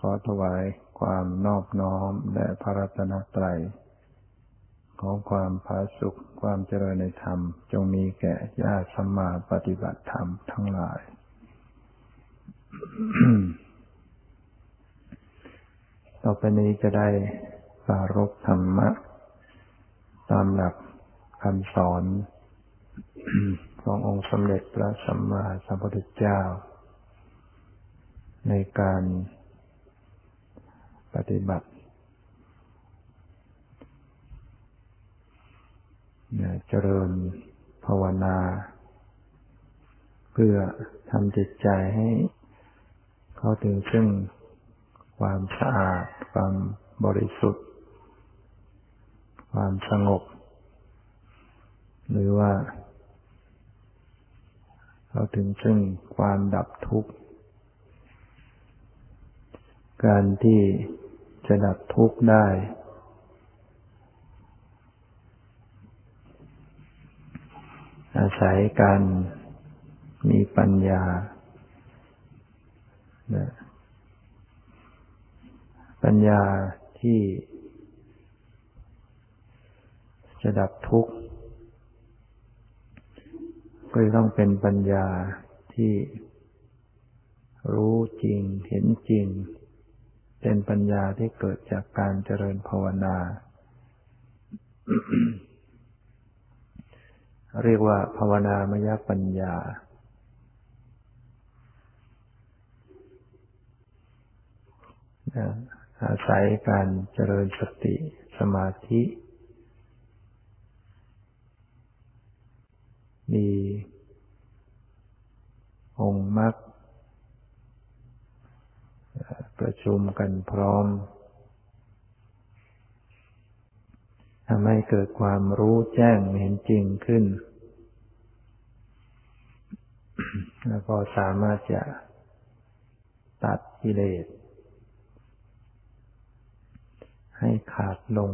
ขอถวายความนอบน้อมแด่พระรัตนตรัย ของความผาสุขความเจริญในธรรม จงมีแก่ญาติสมมาปฏิบัติธรรมทั้งหลาย ต่อไปนี้จะได้ปารกธรรมะ ตามหลักคำสอนขององค์สมเด็จพระสัมมาสัมพุทธเจ้า ในการ ปฏิบัติเจริญภาวนา เพื่อทำจิตใจให้ เข้าถึงซึ่งความสะอาด ความบริสุทธิ์ ความสงบ หรือว่า เข้าถึงซึ่งความดับทุกข์ การที่จะดับทุกข์ได้ อาศัยการมีปัญญา ปัญญาที่จะดับทุกข์ ก็ต้องเป็นปัญญาที่รู้จริงเห็นจริง เป็นปัญญาที่เกิดจากการเจริญภาวนา เรียกว่าภาวนามยปัญญา อาศัยการเจริญสติสมาธิ มีองค์มรรค ประชุมกันพร้อมทำให้เกิดความรู้แจ้งเห็นจริงขึ้น แล้วก็สามารถจะตัดกิเลสให้ขาดลง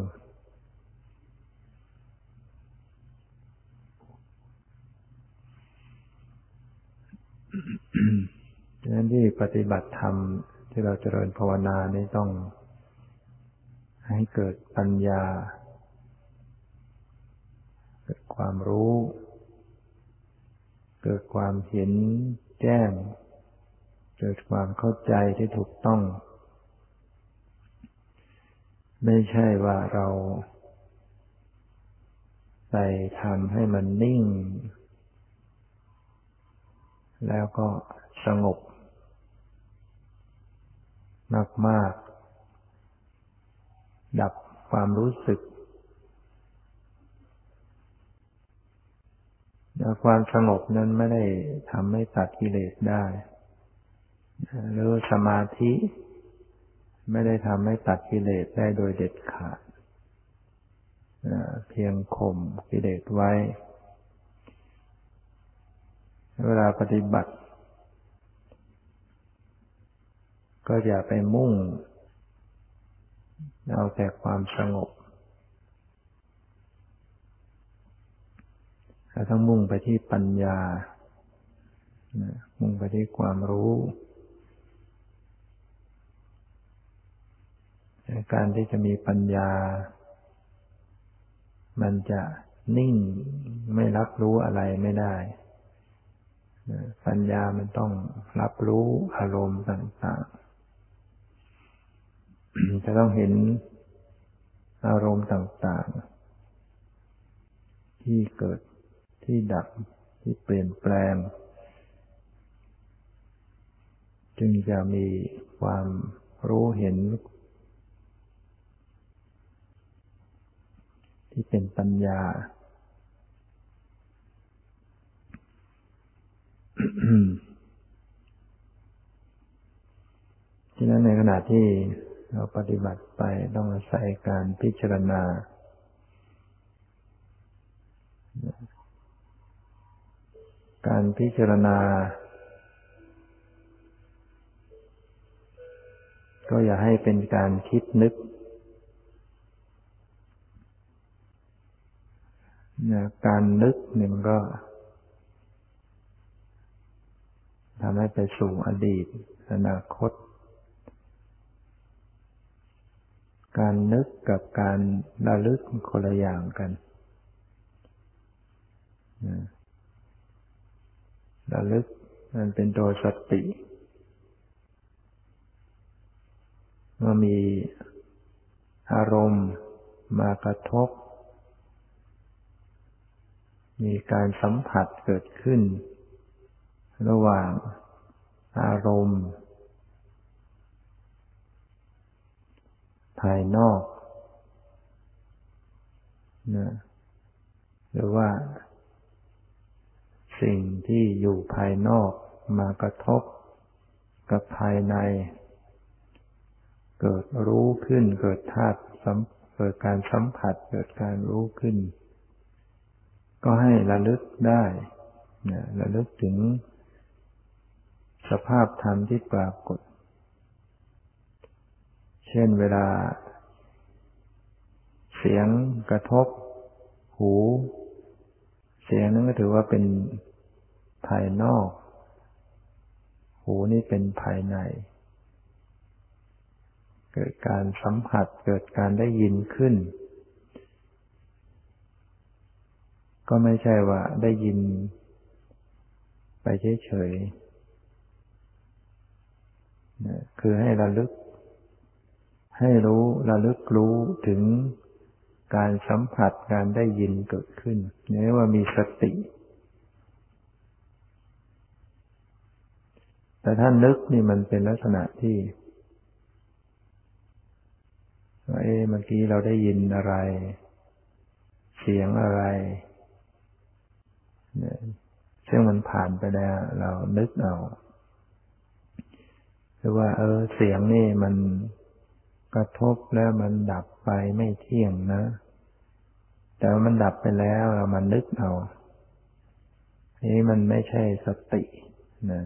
ดังนั้นที่ปฏิบัติธรรม ที่เราเจริญภาวนานี้ต้อง ให้เกิดปัญญา เกิดความรู้ เกิดความเห็นแจ้ง เกิดความเข้าใจที่ถูกต้อง ไม่ใช่ว่าเราไปทำให้มันนิ่ง แล้วก็สงบ มากมากดับความรู้สึกแต่ความสงบนั้นไม่ได้ทำให้ตัดกิเลสได้ หรือสมาธิ ไม่ได้ทำให้ตัดกิเลสได้โดยเด็ดขาด เพียงข่มกิเลสไว้ เวลาปฏิบัติ ก็อย่าไปมุ่ง เอาแต่ความสงบเราต้องมุ่งไปที่ปัญญา มุ่งไปที่ความรู้ การที่จะมีปัญญา มันจะนิ่งไม่รับรู้อะไรไม่ได้ปัญญามันต้องรับรู้อารมณ์ต่างๆ จะต้องเห็นอารมณ์ต่างๆ ที่เกิดที่ดับที่เปลี่ยนแปลง จึงจะมีความรู้เห็น ที่เป็นปัญญาฉะนั้นในขณะที่ เราปฏิบัติไปต้องอาศัยการพิจารณา การพิจารณา ก็อย่าให้เป็นการคิดนึกการนึกเนี่ยมันก็ทำให้ไปสู่อดีต อนาคต การนึกกับการระลึกคนละอย่างกันระลึกมันเป็นตัวสติเมื่อมีอารมณ์มากระทบ มีการสัมผัสเกิดขึ้น ระหว่างอารมณ์ ภายนอกนะหรือว่า สิ่งที่อยู่ภายนอกมากระทบกับภายใน เกิดรู้ขึ้น เกิดธาตุเกิดการสัมผัส เกิดการรู้ขึ้น ก็ให้ระลึกได้ระลึกถึงสภาพธรรมที่ปรากฏ เช่นเวลา เสียงกระทบ หู เสียงนั้นก็ถือว่าเป็นภายนอก หูนี่เป็นภายใน เกิดการสัมผัสเกิดการได้ยินขึ้น ก็ไม่ใช่ว่าได้ยิน ไปเฉยๆคือให้ระลึก ให้รู้ระลึกรู้ถึงการสัมผัสการได้ยินเกิดขึ้นนี่ว่ามีสติ แต่ถ้านึกนี่มันเป็นลักษณะที่ว่าเอ๊เมื่อกี้เราได้ยินอะไร เสียงอะไรซึ่งมันผ่านไปแล้ว เรานึกเอาหรือว่า เออ เสียงนี่มัน กระทบแล้วมันดับไปไม่เที่ยงนะ แต่มันดับไปแล้วเรามันนึกเอานี้มันไม่ใช่สตินะ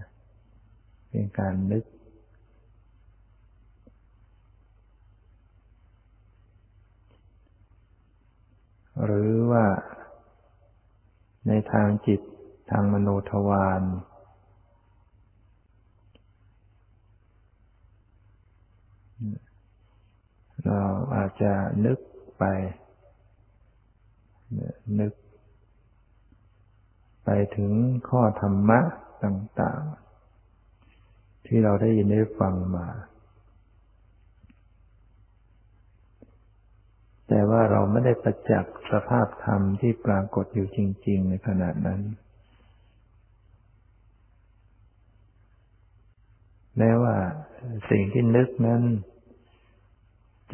เป็นการนึก หรือว่าในทางจิตทางมโนทวาร เราอาจจะนึกไป นึก ไปถึงข้อธรรมะต่างๆ ที่เราได้ยินได้ฟังมา แต่ว่าเราไม่ได้ประจักษ์สภาพธรรมที่ปรากฏอยู่จริง ๆ ในขณะนั้นแม้ว่าสิ่งที่นึกนั้น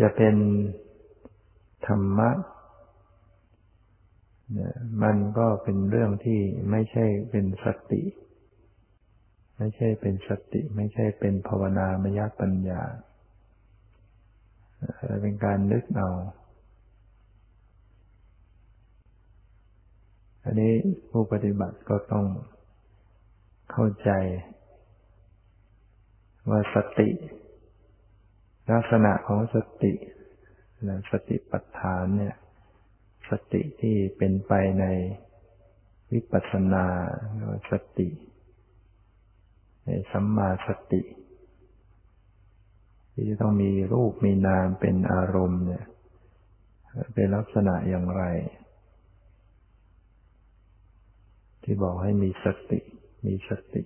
จะเป็นธรรมะมันก็เป็นเรื่องที่ไม่ใช่เป็นสติ ไม่ใช่เป็นสติ ไม่ใช่เป็นภาวนามยปัญญา เป็นการนึกเอาอันนี้ผู้ปฏิบัติก็ต้องเข้าใจ ว่าสติ ลักษณะของสติและสติปัฏฐานเนี่ย สติที่เป็นไปในวิปัสสนาหรือสติ ในสัมมาสติ ที่จะต้องมีรูปมีนามเป็นอารมณ์เนี่ย เป็นลักษณะอย่างไร ที่บอกให้มีสติ มีสติ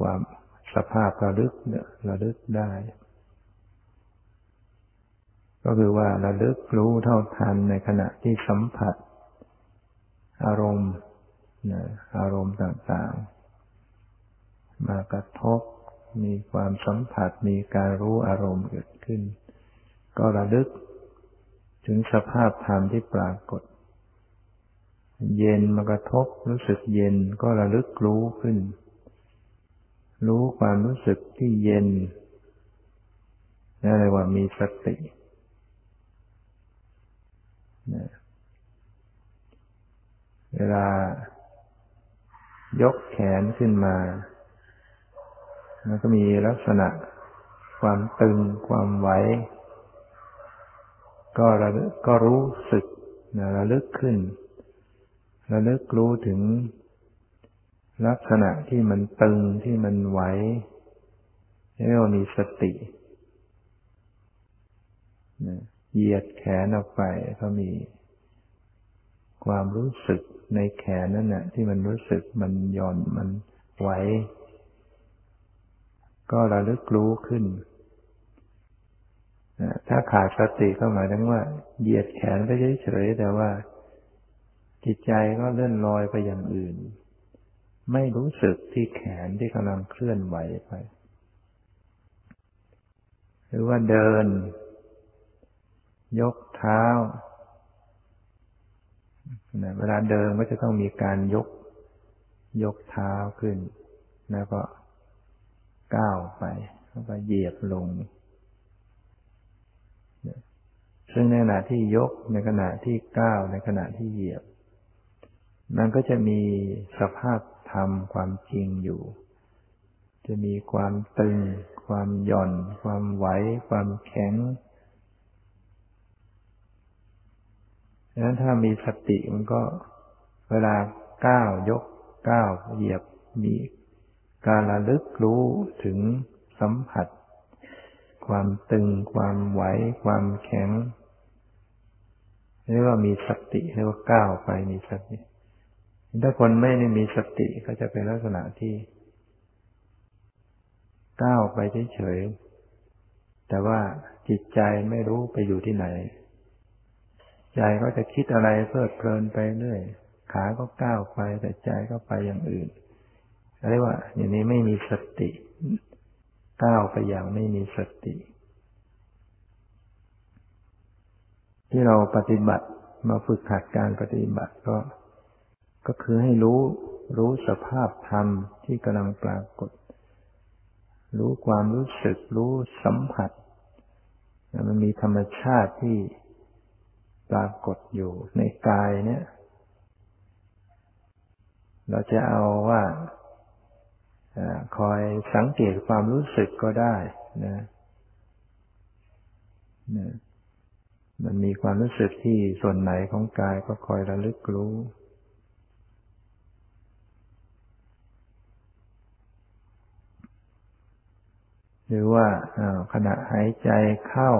ความสภาพระลึกเนี่ยระลึกได้ ก็คือว่าระลึกรู้เท่าทันในขณะที่สัมผัส อารมณ์อารมณ์ต่างๆ มากระทบ มีความสัมผัสมีการรู้อารมณ์เกิดขึ้น ก็ระลึกถึงสภาพธรรมที่ปรากฏ เย็นมากระทบรู้สึกเย็นก็ระลึกรู้ขึ้น รู้ความรู้สึกที่เย็นนั่นเรียกว่ามีสติ เวลายกแขนขึ้นมามันก็มีลักษณะความตึงความไหว ก็ระลึกก็รู้สึกระลึกขึ้น ระลึกรู้ถึง ลักษณะที่มันตึงที่มันไหวเรียกว่ามีสติ เหยียดแขนออกไปก็มี ความรู้สึกในแขนนั่นแหละที่มันรู้สึกมันหย่อนมันไหวก็ระลึกรู้ขึ้นถ้าขาดสติก็หมายถึงว่า เหยียดแขนไปเฉยๆแต่ว่า จิตใจก็เลื่อนลอยไปอย่างอื่น ไม่รู้สึกที่แขนที่กำลังเคลื่อนไหวไป หรือว่าเดิน ยกเท้า เวลาเดินก็จะต้องมีการยก ยกเท้าขึ้น แล้วก็ก้าวไป แล้วก็เหยียบลง ซึ่งในขณะที่ยก ในขณะที่ก้าว ในขณะที่เหยียบ มันก็จะมีสภาพธรรมความจริงอยู่ จะมีความตึง ความหย่อน ความไหว ความแข็ง ดังนั้นถ้ามีสติมันก็เวลาก้าวยกก้าวเหยียบมีการระลึกรู้ถึงสัมผัส ความตึง ความไหว ความแข็งเรียกว่ามีสติเรียกว่าก้าวไปมีสติ ถ้าคนไม่ได้มีสติก็จะเป็นลักษณะที่ก้าวไปเฉยๆแต่ว่าจิตใจไม่รู้ไปอยู่ที่ไหน ใจก็จะคิดอะไรเพลิดเพลินไปเรื่อย ขาก็ก้าวไปแต่ใจก็ไปอย่างอื่นเรียกว่า อย่างนี้ไม่มีสติ ก้าวไปอย่างไม่มีสติ ที่เราปฏิบัติมาฝึกหัดการปฏิบัติก็ ก็คือให้รู้รู้สภาพธรรมที่กำลังปรากฏ รู้ความรู้สึก รู้สัมผัส มันมีธรรมชาติที่ ปรากฏอยู่ในกายเนี่ย เราจะเอาว่าคอยสังเกตความรู้สึกก็ได้นะนะมันมีความรู้สึกที่ส่วนไหนของกายก็คอยระลึกรู้ หรือว่าขณะหายใจเข้า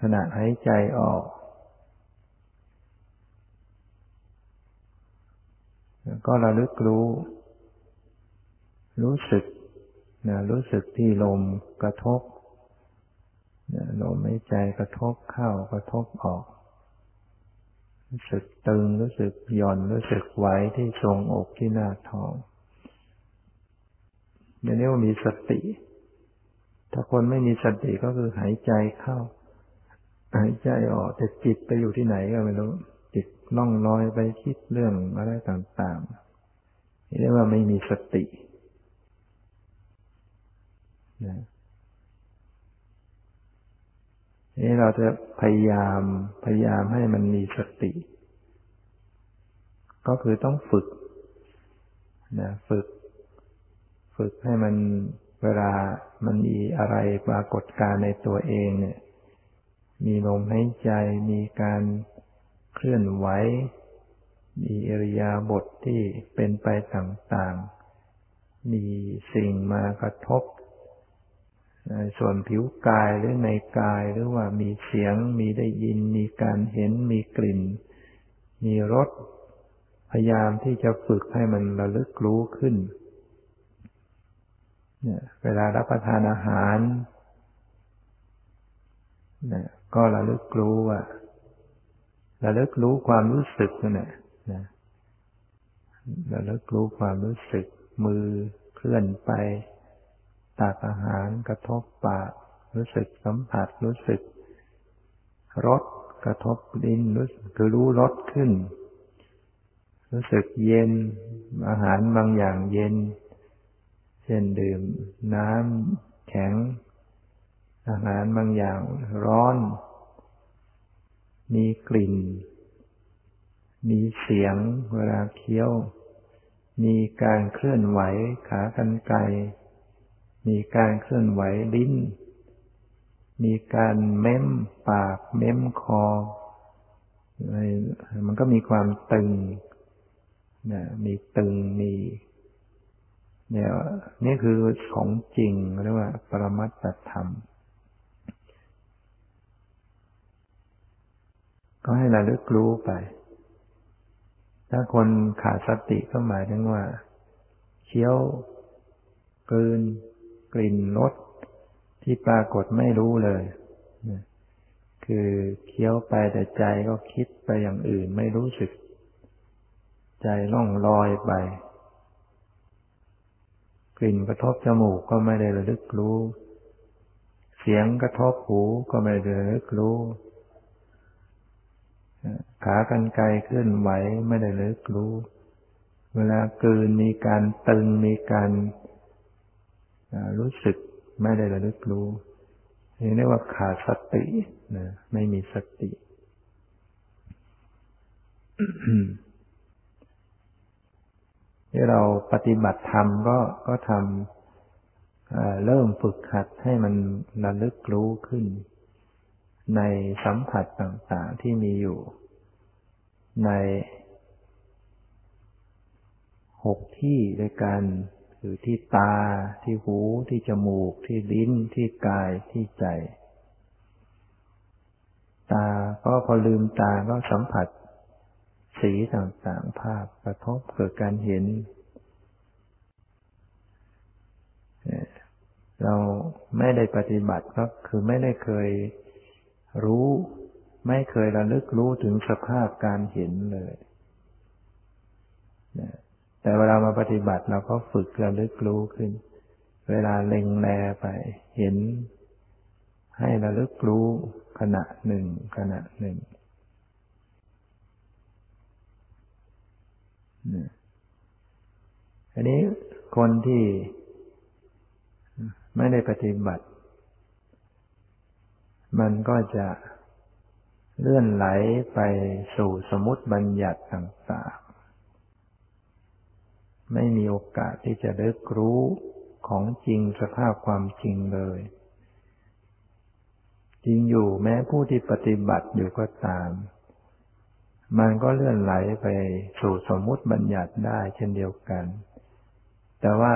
ขณะหายใจออกก็ระลึกรู้ รู้สึกนะรู้สึกที่ลมกระทบนะลมหายใจกระทบเข้ากระทบออก รู้สึกตึงรู้สึกหย่อนรู้สึกไหวที่ทรงอกที่หน้าท้องอย่างนี้ว่ามีสติ ถ้าคนไม่มีสติก็คือหายใจเข้า หายใจออกแต่จิตไปอยู่ที่ไหนก็ไม่รู้ จิตล่องลอยไปคิดเรื่องอะไรต่างๆเรียกว่าไม่มีสตินะนี่เราจะพยายามพยายามให้มันมีสติ ก็คือต้องฝึกนะฝึก ฝึกให้มันเวลามันมีอะไรปรากฏการในตัวเองเนี่ย มีลมหายใจ มีการเคลื่อนไหว มีอริยาบทที่เป็นไปต่างๆ มีสิ่งมากระทบ ส่วนผิวกายหรือในกายหรือว่ามีเสียง มีได้ยิน มีการเห็น มีกลิ่น มีรส พยายามที่จะฝึกให้มันระลึกรู้ขึ้น เวลารับประทานอาหารเก็ระลึกรู้ว่าระลึกรู้ความรู้สึกนั่นแหละนะระลึกรู้ความรู้สึก มือเคลื่อนไปตักอาหารกระทบปาก รู้สึกสัมผัสรู้สึกรสกระทบลิ้นรู้คือรู้รสขึ้น รู้สึกเย็น อาหารบางอย่างเย็น เช่นดื่ม น้ำแข็ง อาหารบางอย่างร้อน มีกลิ่น มีเสียงเวลาเคี้ยว มีการเคลื่อนไหวขากรรไกรมีการเคลื่อนไหวลิ้น มีการเม้มปาก เม้มคอมันก็มีความตึงนะมีตึงมีเนี่ยนี่คือของจริงเรียกว่า ปรมัตถธรรม ก็ให้ระลึกรู้ไป ถ้าคนขาดสติก็หมายถึงว่าเคี้ยวกลืน กลิ่นรสที่ปรากฏไม่รู้เลยคือเคี้ยวไปแต่ใจก็คิดไปอย่างอื่นไม่รู้สึก ใจล่องลอยไป กลิ่นกระทบจมูกก็ไม่ได้ระลึกรู้ เสียงกระทบหูก็ไม่ได้ระลึกรู้ ขากรรไกรเคลื่อนไหวไม่ได้ระลึกรู้ เวลาเกืนมีการตึงมีการรู้สึกไม่ได้ระลึกรู้เรียกว่าขาดสตินะไม่มีสติ ที่เราปฏิบัติธรรมก็ก็ทำเริ่มฝึกหัดให้มันระลึกรู้ขึ้น ในสัมผัสต่างๆที่มีอยู่ ในหกที่ด้วยกันคือที่ตาที่หูที่จมูก ที่ลิ้นที่กายที่ใจ ตาก็พอลืมตาก็สัมผัส สีต่างๆ ภาพกระทบเกิดการเห็น เราไม่ได้ปฏิบัติก็คือไม่ได้เคย รู้ไม่เคยระลึกรู้ถึงสภาพการเห็นเลยแต่เวลามาปฏิบัติเราก็ฝึกระลึกรู้ขึ้น เวลาเล็งแลไป เห็น ให้ระลึกรู้ขณะหนึ่งขณะหนึ่งอันนี้คนที่ไม่ได้ปฏิบัติ มันก็จะเลื่อนไหลไปสู่สมุติบัญญัติต่างๆ ไม่มีโอกาสที่จะได้รู้ของจริงสภาพความจริงเลย จริงอยู่แม้ผู้ที่ปฏิบัติอยู่ก็ตาม มันก็เลื่อนไหลไปสู่สมมติบัญญัติได้เช่นเดียวกัน แต่ว่า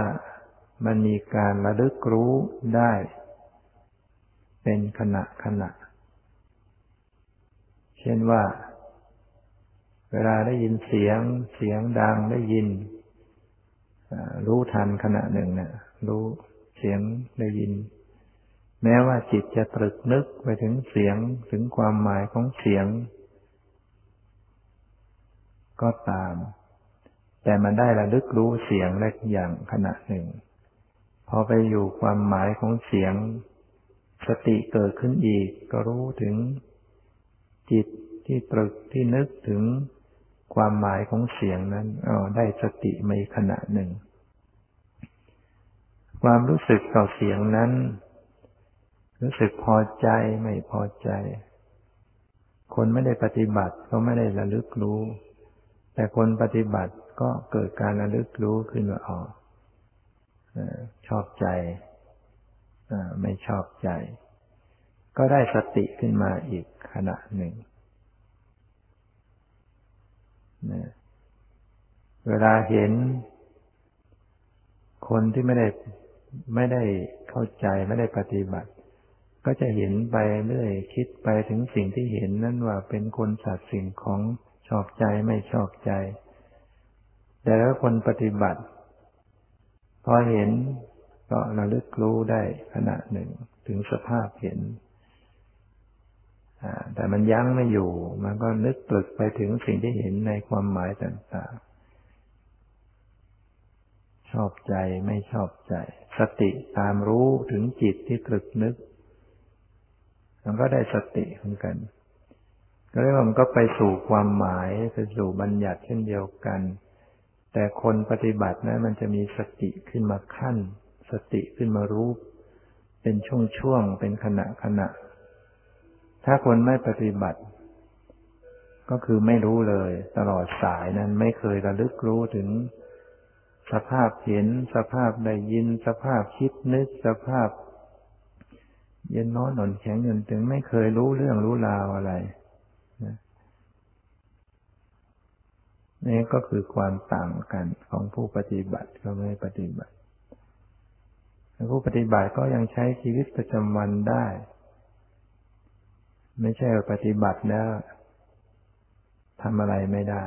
มันมีการระลึกรู้ได้ เป็นขณะขณะ เช่นว่า เวลาได้ยินเสียง เสียงดังได้ยิน รู้ทันขณะหนึ่งเนะี่ยรู้เสียงได้ยิน แม้ว่าจิตจะตรึกนึกไปถึงเสียงถึงความหมายของเสียง ก็ตาม แต่มันได้ระลึกรู้เสียงเล็กอย่างขณะหนึ่ง พอไปอยู่ความหมายของเสียง สติเกิดขึ้นอีก ก็รู้ถึงจิตที่ตรึกที่นึกถึงความหมายของเสียงนั้นอ๋อได้สติมาขณะหนึ่ง ความรู้สึกต่อเสียงนั้น รู้สึกพอใจไม่พอใจ คนไม่ได้ปฏิบัติก็ไม่ได้ระลึกรู้ แต่คนปฏิบัติก็เกิดการระลึกรู้ขึ้นว่าอ๋อชอบใจ ไม่ชอบใจ ก็ได้สติขึ้นมาอีกขณะหนึ่งนะเวลาเห็น คนที่ไม่ได้ไม่ได้เข้าใจไม่ได้ปฏิบัติ ก็จะเห็นไปเรื่อยคิดไปถึงสิ่งที่เห็นนั่นว่าเป็นคนสัตว์สิ่งของชอบใจไม่ชอบใจ แต่แล้วคนปฏิบัติ พอเห็น ก็ระลึกรู้ได้ขณะหนึ่ง ถึงสภาพเห็นแต่มันยั้งไม่อยู่ มันก็นึกตรึกไปถึงสิ่งที่เห็นในความหมายต่างๆ ชอบใจไม่ชอบใจ สติตามรู้ถึงจิตที่ตรึกนึก มันก็ได้สติเหมือนกันก็เรียกว่ามันก็ไปสู่ความหมายไปสู่บัญญัติเช่นเดียวกัน แต่คนปฏิบัตินะมันจะมีสติขึ้นมาขั้น สติขึ้นมารู้ เป็นช่วงๆ เป็นขณะขณะ ถ้าคนไม่ปฏิบัติ ก็คือไม่รู้เลย ตลอดสายนั้นไม่เคยระลึกรู้ถึง สภาพเห็น สภาพได้ยิน สภาพคิดนึก สภาพ เย็นน้อนหน่อนแข็งเย็นตึงไม่เคยรู้เรื่องรู้ราวอะไรนี่ก็คือความต่างกันของผู้ปฏิบัติก็ไม่ปฏิบัติ ผู้ปฏิบัติก็ยังใช้ชีวิตประจำวันได้ ไม่ใช่ปฏิบัติแล้วทำอะไรไม่ได้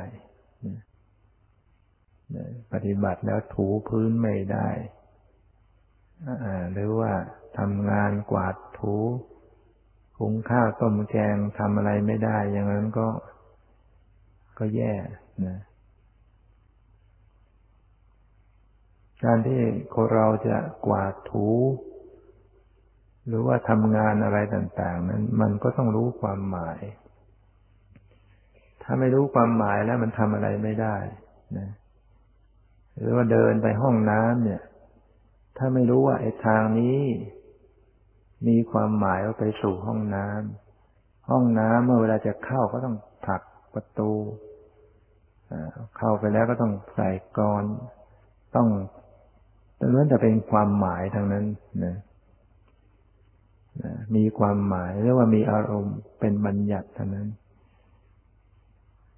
ปฏิบัติแล้วถูพื้นไม่ได้ หรือว่าทำงานกวาดถูหุงข้าวต้มแกงทำอะไรไม่ได้ อย่างนั้นก็ก็แย่นะ การที่คนเราจะกวาดถู หรือว่าทำงานอะไรต่าง ๆ นั้น มันก็ต้องรู้ความหมาย ถ้าไม่รู้ความหมายแล้วมันทำอะไรไม่ได้นะหรือว่าเดินไปห้องน้ำเนี่ย ถ้าไม่รู้ว่าไอ้ทางนี้ มีความหมายว่าไปสู่ห้องน้ำห้องน้ำเมื่อเวลาจะเข้าก็ต้องผลักประตูเข้าไปแล้วก็ต้องใส่กรอน ต้อง แต่ล้วนแต่เป็นความหมายทางนั้นนะมีความหมายเรียกว่ามีอารมณ์เป็นบัญญัติเท่านั้น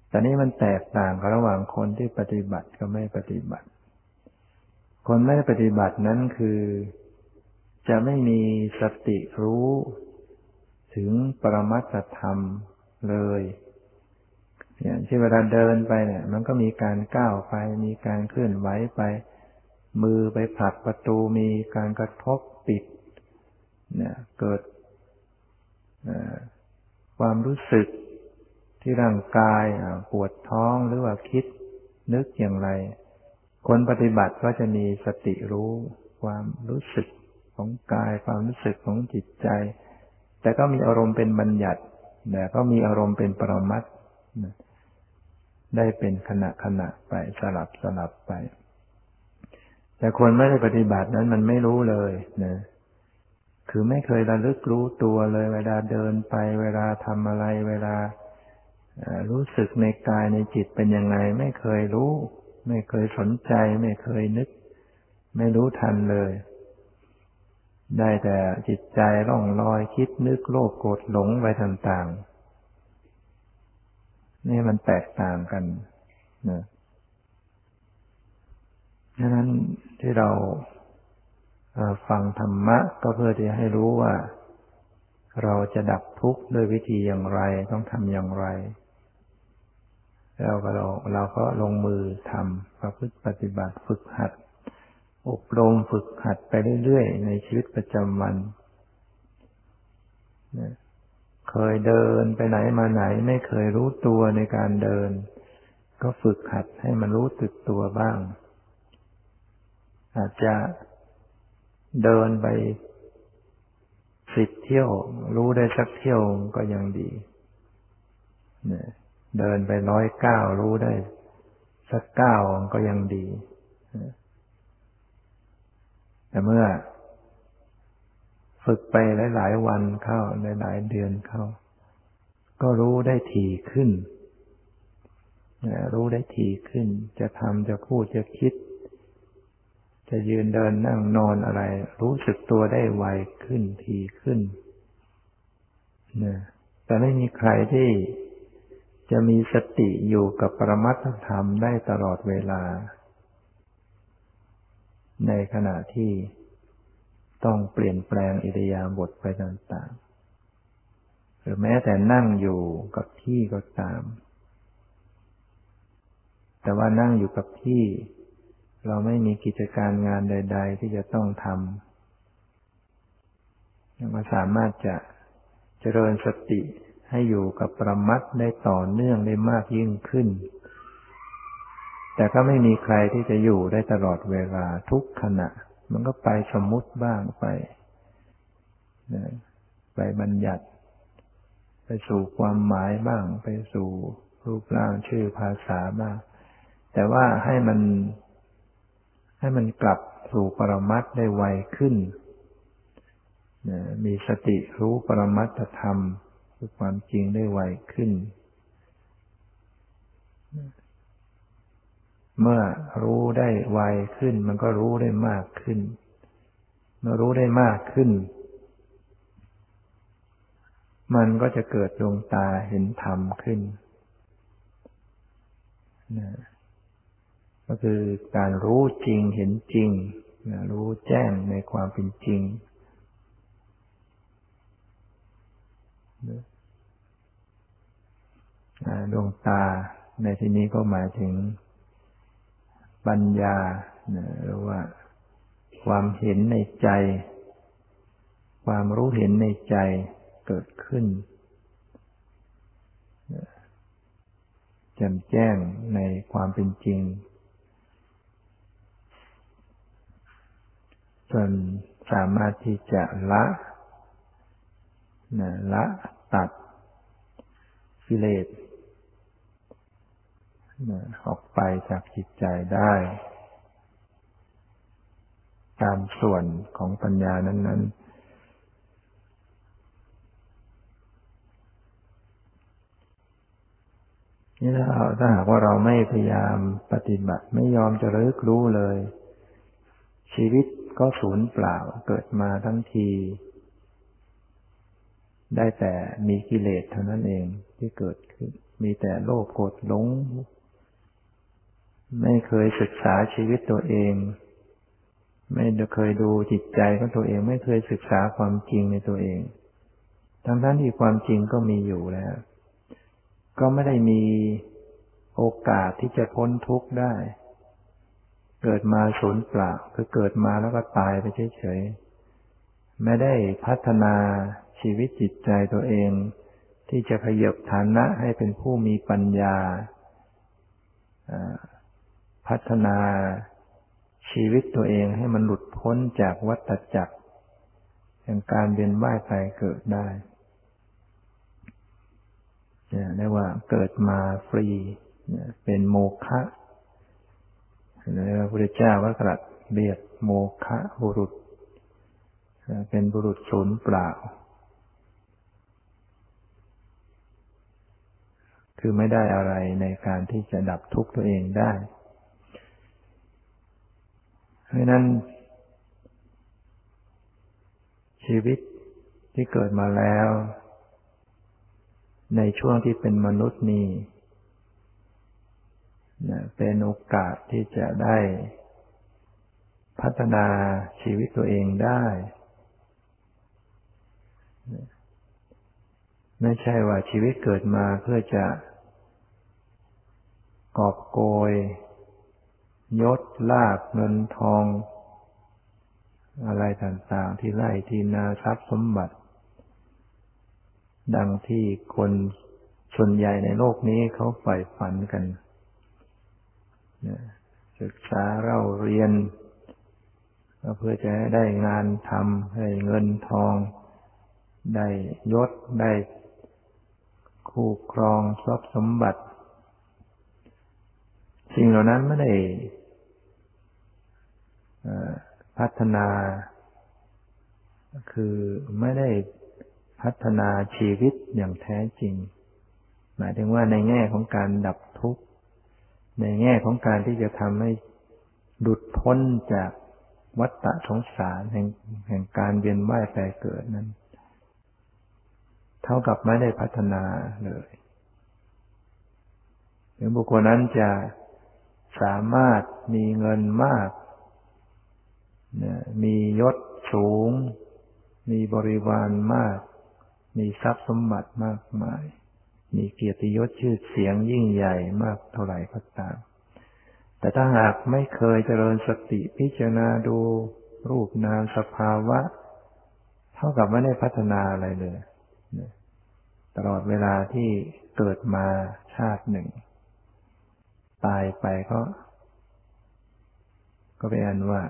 แต่นี้มันแตกต่างกันระหว่างคนที่ปฏิบัติกับไม่ปฏิบัติ คนไม่ปฏิบัตินั้นคือ จะไม่มีสติรู้ถึงปรมัตธรรมเลยอย่างที่เวลาเดินไปเนี่ย มันก็มีการก้าวไป มีการเคลื่อนไหวไป มือไปผลักประตูมีการกระทบปิดเนี่ยเกิดความรู้สึกที่ร่างกายปวดท้องหรือว่าคิดนึกอย่างไร คนปฏิบัติก็จะมีสติรู้ความรู้สึกของกาย ความรู้สึกของจิตใจ แต่ก็มีอารมณ์เป็นบัญญัติแต่ก็มีอารมณ์เป็นปรมัตได้เป็นขณะขณะไปสลับสลับไป แต่คนไม่ได้ปฏิบัตินั้นมันไม่รู้เลยนะคือไม่เคยระลึกรู้ตัวเลยเวลาเดินไป เวลาทำอะไร เวลารู้สึกในกายในจิตเป็นยังไง ไม่เคยรู้ ไม่เคยสนใจ ไม่เคยนึก ไม่รู้ทันเลย ได้แต่จิตใจร่องลอยคิดนึกโลภโกรธหลงไปต่างๆนี่มันแตกต่างกันนะ ดังนั้นที่เราฟังธรรมะก็เพื่อที่ให้รู้ว่า เราจะดับทุกข์ด้วยวิธีอย่างไรต้องทำอย่างไร แล้วก็เราเราก็ลงมือทำประพฤติปฏิบัติฝึกหัด อบรมฝึกหัดไปเรื่อยๆ ในชีวิตประจำวัน เคยเดินไปไหนมาไหนไม่เคยรู้ตัวในการเดิน ก็ฝึกหัดให้มันรู้ตึกตัวบ้าง อาจจะเดินไปสิบเที่ยว รู้ได้สักเที่ยวก็ยังดีเดินไปร้อยเก้ารู้ได้สักเก้าก็ยังดี แต่เมื่อ ฝึกไปหลาย ๆ วันเข้าหลาย ๆ เดือนเข้า ก็รู้ได้ถี่ขึ้น รู้ได้ถี่ขึ้น จะทำจะพูดจะคิด จะยืนเดินนั่งนอนอะไร รู้สึกตัวได้ไวขึ้นทีขึ้นนะแต่ไม่มีใครที่จะมีสติอยู่กับปรมัตถธรรมได้ตลอดเวลา ในขณะที่ต้องเปลี่ยนแปลงอิริยาบถไปต่างๆ หรือแม้แต่นั่งอยู่กับที่ก็ตาม แต่ว่านั่งอยู่กับที่ เราไม่มีกิจการงานใด ๆ ที่จะต้องทำยังสามารถจะเจริญสติให้อยู่กับประมัดได้ต่อเนื่องได้มากยิ่งขึ้น แต่ก็ไม่มีใครที่จะอยู่ได้ตลอดเวลาทุกขณะ มันก็ไปสมมุติบ้างไป ไปบัญญัติ ไปสู่ความหมายบ้าง ไปสู่รูปร่างชื่อภาษาบ้าง แต่ว่าให้มัน ให้มันกลับสู่ปรมัตได้ไวขึ้น มีสติรู้ปรมัตธรรมคือความจริงได้ไวขึ้น เมื่อรู้ได้ไวขึ้น มันก็รู้ได้มากขึ้น เมื่อรู้ได้มากขึ้น มันก็จะเกิดดวงตาเห็นธรรมขึ้นนะ ก็คือการรู้จริงเห็นจริงรู้แจ้งในความเป็นจริงดวงตาในที่นี้ก็หมายถึงปัญญาหรือว่าความเห็นในใจ ความรู้เห็นในใจเกิดขึ้นแจ่มแจ้งในความเป็นจริง จนสามารถที่จะละนะละตัดกิเลสนะออกไปจากจิตใจได้ ตามส่วนของปัญญานั้น ๆนี่ถ้าถ้าหากว่าเราไม่พยายามปฏิบัติไม่ยอมจะรึกรู้เลย ชีวิตก็สูญเปล่าเกิดมาทั้งที ได้แต่มีกิเลสเท่านั้นเองที่เกิดขึ้น มีแต่โลภโกรธหลง ไม่เคยศึกษาชีวิตตัวเอง ไม่เคยดูจิตใจของตัวเอง ไม่เคยศึกษาความจริงในตัวเอง ทั้งทั้นที่ความจริงก็มีอยู่แล้ว ก็ไม่ได้มีโอกาสที่จะพ้นทุกข์ได้ เกิดมาสูญเปล่าคือเกิดมาแล้วก็ตายไปเฉยๆ ไม่ได้พัฒนาชีวิตจิตใจตัวเอง ที่จะขยบฐานะให้เป็นผู้มีปัญญา พัฒนาชีวิตตัวเองให้มันหลุดพ้นจากวัฏจักรแห่งการเวียนว่ายตายเกิดได้เรียกว่าเกิดมาฟรีเป็นโมฆะ พระพุทธเจ้าว่าตรัสเรียกโมฆะบุรุษ เป็นบุรุษศูนย์เปล่า คือไม่ได้อะไรในการที่จะดับทุกข์ตัวเองได้ เพราะนั้น ชีวิตที่เกิดมาแล้ว ในช่วงที่เป็นมนุษย์นี้ เป็นโอกาสที่จะได้พัฒนาชีวิตตัวเองได้ ไม่ใช่ว่าชีวิตเกิดมาเพื่อจะกอบโกย ยศลาบเงินทอง อะไรต่างๆ ที่ไล่ที่นาทรัพย์สมบัติ ดังที่คนส่วนใหญ่ในโลกนี้เขาใฝ่ฝันกัน ศึกษาเราเรียนก็เพื่อจะได้งานทำให้เงินทอง ได้ยศได้คู่ครองทรัพย์สมบัติ สิ่งเหล่านั้นไม่ได้พัฒนา คือไม่ได้พัฒนาชีวิตอย่างแท้จริง หมายถึงว่าในแง่ของการดับทุกข์ ในแง่ของการที่จะทำให้ดุดพ้นจากวัฏฏะสงสารแห่งแห่งการเวียนว่ายแต่เกิดนั้น เท่ากับไม่ได้พัฒนาเลยถึงบุคคลนั้นจะสามารถมีเงินมาก มียศสูง มีบริวารมาก มีทรัพย์สมบัติมากมาย มีเกียรติยศชื่อเสียงยิ่งใหญ่มากเท่าไหร่ก็ตาม แต่ถ้าหากไม่เคยเจริญสติพิจารณาดูรูปนามสภาวะ เท่ากับไม่ได้พัฒนาอะไรเลย ตลอดเวลาที่เกิดมาชาติหนึ่ง ตายไปก็ ก็เป็นอันว่า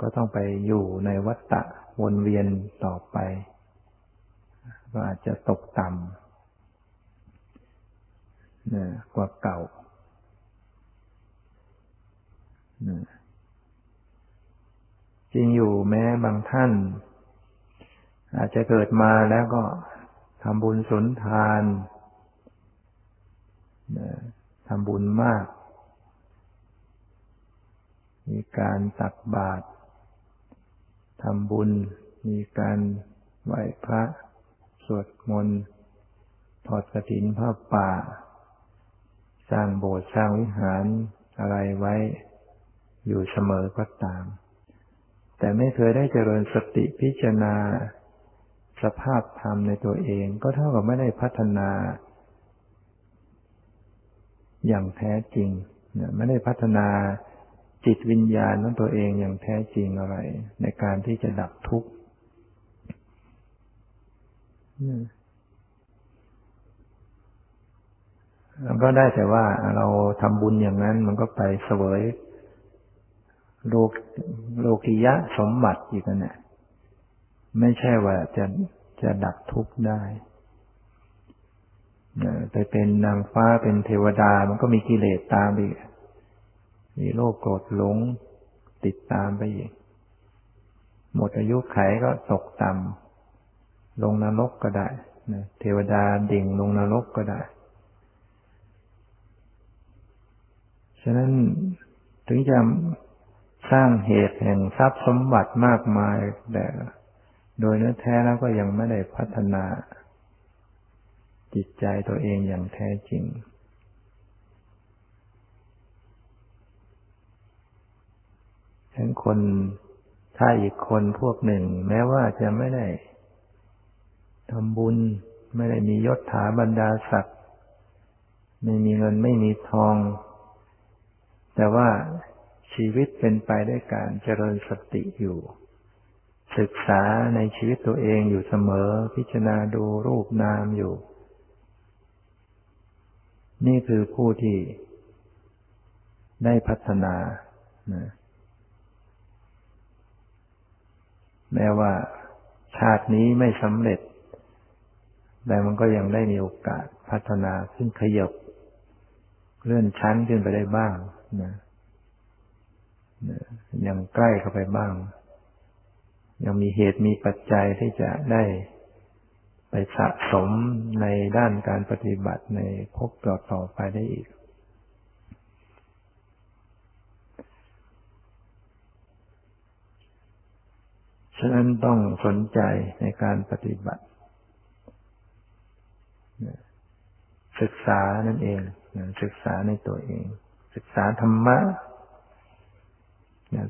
ก็ต้องไปอยู่ในวัฏฏะวนเวียนต่อไป ก็อาจจะตกต่ำกว่าเก่าจริงอยู่แม้บางท่าน อาจจะเกิดมาแล้วก็ทำบุญสุนทานทำบุญมาก มีการตักบาตรทำบุญ มีการไหว้พระ สวดมนต์ทอดกระถินผ้าป่า สร้างโบสถ์สร้างวิหารอะไรไว้อยู่เสมอก็ตาม แต่ไม่เคยได้เจริญสติพิจารณา สภาพธรรมในตัวเองก็เท่ากับไม่ได้พัฒนา อย่างแท้จริงไม่ได้พัฒนาจิตวิญญาณของตัวเองอย่างแท้จริงอะไร ในการที่จะดับทุกข์ เราก็ได้แต่ว่าเราทำบุญอย่างนั้น มันก็ไปเสวยโลกโลกิยะสมบัติอีกนะไม่ใช่ว่าจะจะดับทุกข์ได้ไปเป็นนางฟ้าเป็นเทวดา มันก็มีกิเลสตามไปมีโลภโกรธหลงติดตามไปอีก หมดอายุไขก็ตกต่ำ ลงนรกก็ได้เทวดาดิ่งลงนรกก็ได้ ฉะนั้นถึงจะสร้างเหตุแห่งทรัพย์สมบัติมากมายแต่โดยเนื้อแท้แล้วก็ยังไม่ได้พัฒนา จิตใจตัวเองอย่างแท้จริงฉะนั้นคนถ้าอีกคนพวกหนึ่ง แม้ว่าจะไม่ได้ ทำบุญไม่ได้มียศถาบรรดาศักดิ์ไม่มีเงินไม่มีทอง แต่ว่าชีวิตเป็นไปด้วยการเจริญสติอยู่ ศึกษาในชีวิตตัวเองอยู่เสมอ พิจารณาดูรูปนามอยู่ นี่คือผู้ที่ได้พัฒนานะแม้ว่าชาตินี้ไม่สำเร็จ แต่มันก็ยังได้มีโอกาสพัฒนาขึ้นขยบเลื่อนชั้นขึ้นไปได้บ้างนะยังใกล้เข้าไปบ้าง ยังมีเหตุมีปัจจัยที่จะได้ไปสะสมในด้านการปฏิบัติในภพต่อต่อไปได้อีก ฉะนั้นต้องสนใจในการปฏิบัติ ศึกษานั่นเองศึกษาในตัวเอง ศึกษาธรรมะ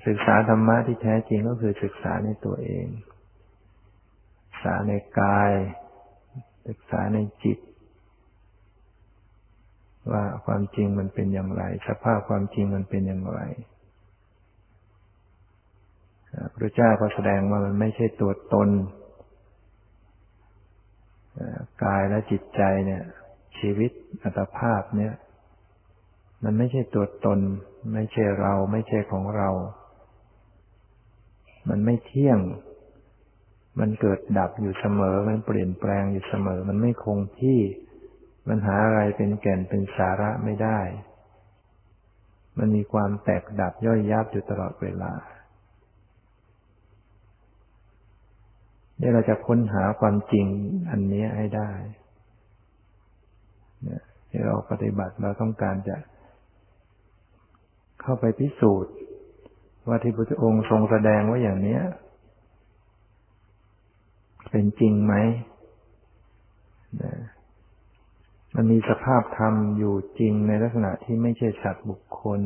ศึกษาธรรมะที่แท้จริงก็คือศึกษาในตัวเอง ศึกษาในกาย ศึกษาในจิต ว่าความจริงมันเป็นอย่างไร สภาพความจริงมันเป็นอย่างไรพระเจ้าก็แสดงว่ามันไม่ใช่ตัวตนกายและจิตใจเนี่ย ชีวิตอัตภาพเนี่ย มันไม่ใช่ตัวตน ไม่ใช่เรา ไม่ใช่ของเรา มันไม่เที่ยง มันเกิดดับอยู่เสมอ มันเปลี่ยนแปลงอยู่เสมอ มันไม่คงที่ มันหาอะไรเป็นแก่นเป็นสาระไม่ได้ มันมีความแตกดับย่อยยับอยู่ตลอดเวลาเนี่ยเราจะค้นหาความจริงอันนี้ให้ได้ ที่เราปฏิบัติเราต้องการจะ เข้าไปพิสูจน์ ว่าที่พระองค์ทรงแสดงว่าอย่างนี้เป็นจริงไหมมันมีสภาพธรรมอยู่จริงในลักษณะที่ไม่ใช่สัตว์บุคคล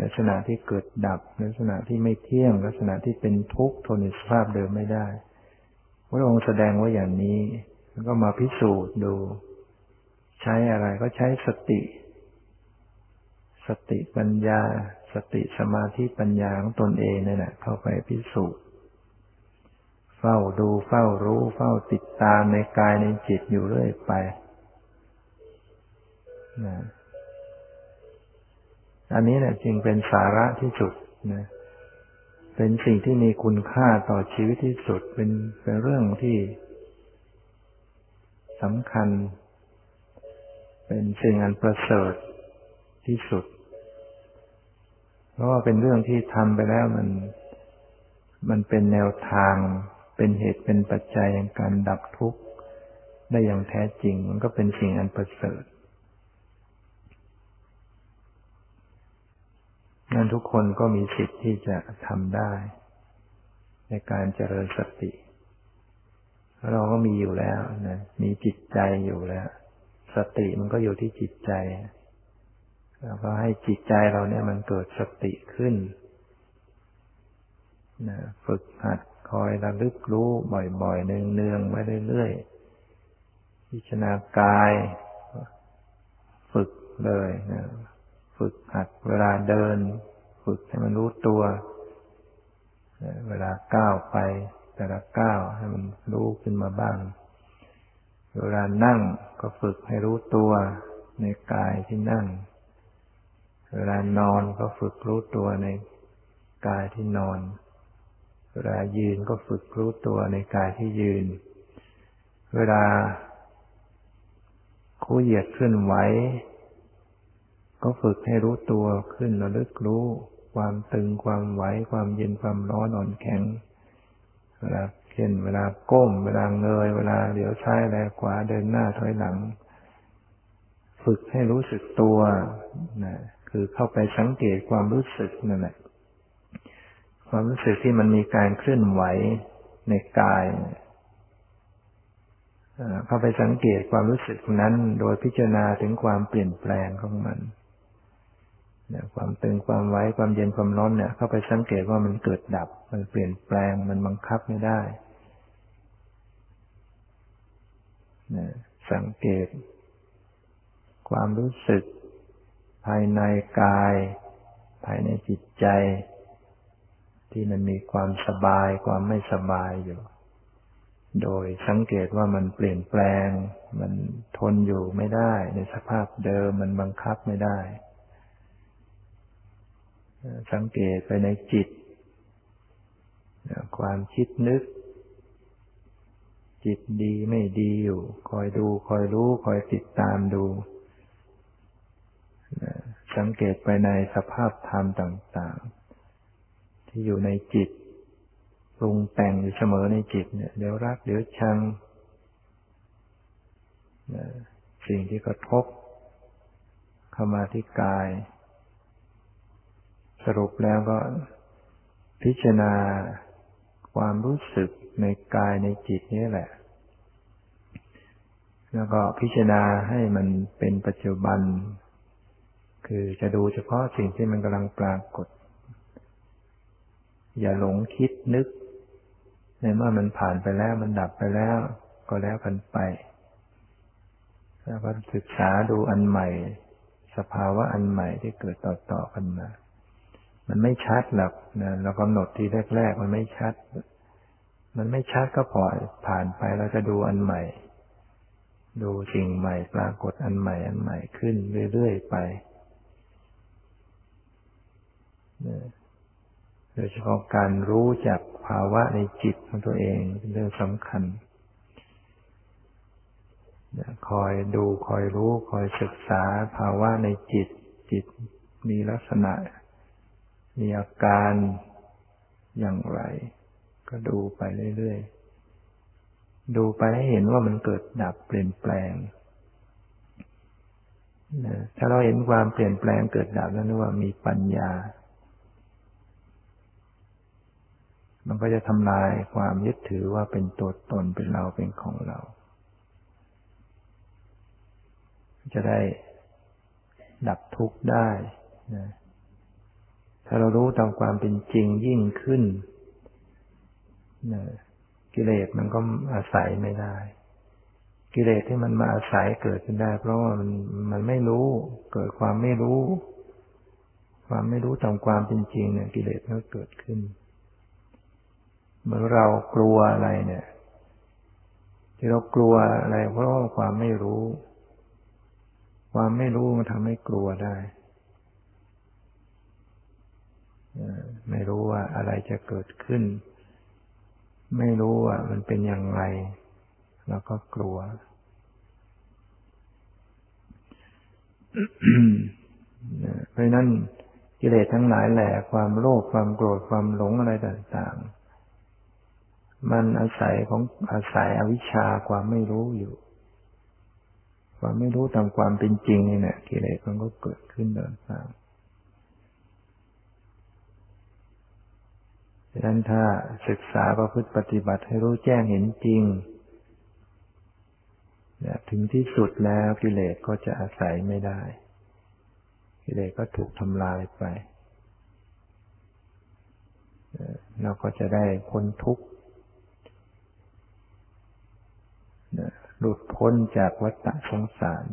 ลักษณะที่เกิดดับลักษณะที่ไม่เที่ยงลักษณะที่เป็นทุกข์ทนในสภาพเดิมไม่ได้ พระองค์แสดงว่าอย่างนี้ก็มาพิสูจน์ดู ใช้อะไรก็ใช้สติ สติปัญญา สติสมาธิปัญญาของตนเองนี่แหละเข้าไปพิสูจน์เฝ้าดูเฝ้ารู้ เฝ้าติดตามในกายในจิตอยู่เรื่อยไปนะอันนี้แหละจึงเป็นสาระที่สุดนะเป็นสิ่งที่มีคุณค่าต่อชีวิตที่สุดเป็นเป็นเรื่องที่สำคัญ เป็นสิ่งอันประเสริฐที่สุด เพราะว่าเป็นเรื่องที่ทำไปแล้วมัน มันเป็นแนวทาง เป็นเหตุเป็นปัจจัยในการดับทุกข์ได้อย่างแท้จริง มันก็เป็นสิ่งอันประเสริฐนั้นทุกคนก็มีสิทธิ์ที่จะทำได้ ในการเจริญสติ เราก็มีอยู่แล้วนะมีจิตใจอยู่แล้ว สติมันก็อยู่ที่จิตใจแล้วก็ให้จิตใจเราเนี่ยมันเกิดสติขึ้นนะฝึกหัดคอยระลึกรู้บ่อยๆ เนืองๆไปเรื่อยๆ พิจารณากาย ฝึกเลยนะฝึกหัดเวลาเดิน ฝึกให้มันรู้ตัวเวลาก้าวไป แต่ละก้าวให้มันรู้ขึ้นมาบ้าง เวลานั่งก็ฝึกให้รู้ตัวในกายที่นั่ง เวลานอนก็ฝึกรู้ตัวในกายที่นอน เวลายืนก็ฝึกรู้ตัวในกายที่ยืน เวลาคู่เหยียดเคลื่อนไหว ก็ฝึกให้รู้ตัวขึ้นระลึกรู้ ความตึงความไหวความเย็นความร้อนอ่อนแข็งเวลา เช่นเวลาก้ม เวลาเงย เวลาเดี๋ยวซ้ายแลขวาเดินหน้าถอยหลัง ฝึกให้รู้สึกตัวนะคือเข้าไปสังเกตความรู้สึกนั่นแหละความรู้สึกที่มันมีการเคลื่อนไหวในกายเข้าไปสังเกตความรู้สึกนั้น โดยพิจารณาถึงความเปลี่ยนแปลงของมันความตึงความไว้ความเย็นความร้อนเนี่ย เข้าไปสังเกตว่ามันเกิดดับ มันเปลี่ยนแปลงมันบังคับไม่ได้ สังเกต ความรู้สึก ภายในกาย ภายในจิตใจ ที่มันมีความสบายความไม่สบายอยู่ โดยสังเกตว่ามันเปลี่ยนแปลง มันทนอยู่ไม่ได้ ในสภาพเดิมมันบังคับไม่ได้ สังเกตไปในจิต ความคิดนึก จิตดีไม่ดีอยู่ คอยดูคอยรู้ คอยติดตามดู สังเกตไปในสภาพธรรมต่างๆ ที่อยู่ในจิตปรุงแต่งอยู่เสมอในจิตเนี่ยเดี๋ยวรักเดี๋ยวชังสิ่งที่กระทบเข้ามาที่กาย สรุปแล้วก็พิจารณาความรู้สึก ในกายในจิตนี้แหละ แล้วก็พิจารณาให้มันเป็นปัจจุบัน คือจะดูเฉพาะสิ่งที่มันกำลังปรากฏ อย่าหลงคิดนึก ในเมื่อมันผ่านไปแล้วมันดับไปแล้ว ก็แล้วกันไป แล้วก็ศึกษาดูอันใหม่ สภาวะอันใหม่ที่เกิดต่อๆกันมา มันไม่ชัดหรอกนะเรากำหนดทีแรก ๆ มันไม่ชัด มันไม่ชัดก็ปล่อยผ่านไปเราจะดูอันใหม่ ดูสิ่งใหม่ปรากฏอันใหม่อันใหม่ขึ้นเรื่อยๆไปโดยเฉพาะการรู้จักภาวะในจิตของตัวเองเป็นเรื่องสำคัญคอยดูคอยรู้คอยศึกษาภาวะในจิต จิตมีลักษณะ มีอาการอย่างไร ก็ดูไปเรื่อยๆ ดูไปให้เห็นว่ามันเกิดดับเปลี่ยนแปลงถ้าเราเห็นความเปลี่ยนแปลงเกิดดับแล้วนึกว่ามีปัญญา มันก็จะทำลายความยึดถือว่าเป็นตัวตนเป็นเราเป็นของเรา จะได้ดับทุกข์ได้นะถ้าเรารู้ตามความเป็นจริงยิ่งขึ้น กิเลสมันก็อาศัยไม่ได้ กิเลสที่มันมาอาศัยเกิดขึ้นได้ เพราะว่ามันมันไม่รู้ เกิดความไม่รู้ ความไม่รู้ตามความเป็นจริงเนี่ย กิเลสก็เกิดขึ้นเมื่อเรากลัวอะไรเนี่ย ที่เรากลัวอะไร เพราะว่าความไม่รู้ ความไม่รู้มันทำให้กลัวได้ไม่รู้ว่าอะไรจะเกิดขึ้น ไม่รู้ว่ามันเป็นอย่างไร แล้วก็กลัว เพราะนั้นกิเลสทั้งหลายแหละความโลภความโกรธความหลงอะไรต่างๆ มันอาศัยของอาศัยอวิชชาความไม่รู้อยู่ ความไม่รู้ตามความเป็นจริงนี่แหละกิเลสมันก็เกิดขึ้นต่าง ฉะนั้นถ้าศึกษาประพฤติปฏิบัติให้รู้แจ้งเห็นจริงถึงที่สุดแล้วกิเลสก็จะอาศัยไม่ได้ กิเลสก็ถูกทำลายไป เราก็จะได้พ้นทุกข์หลุดพ้นจากวัฏสงสาร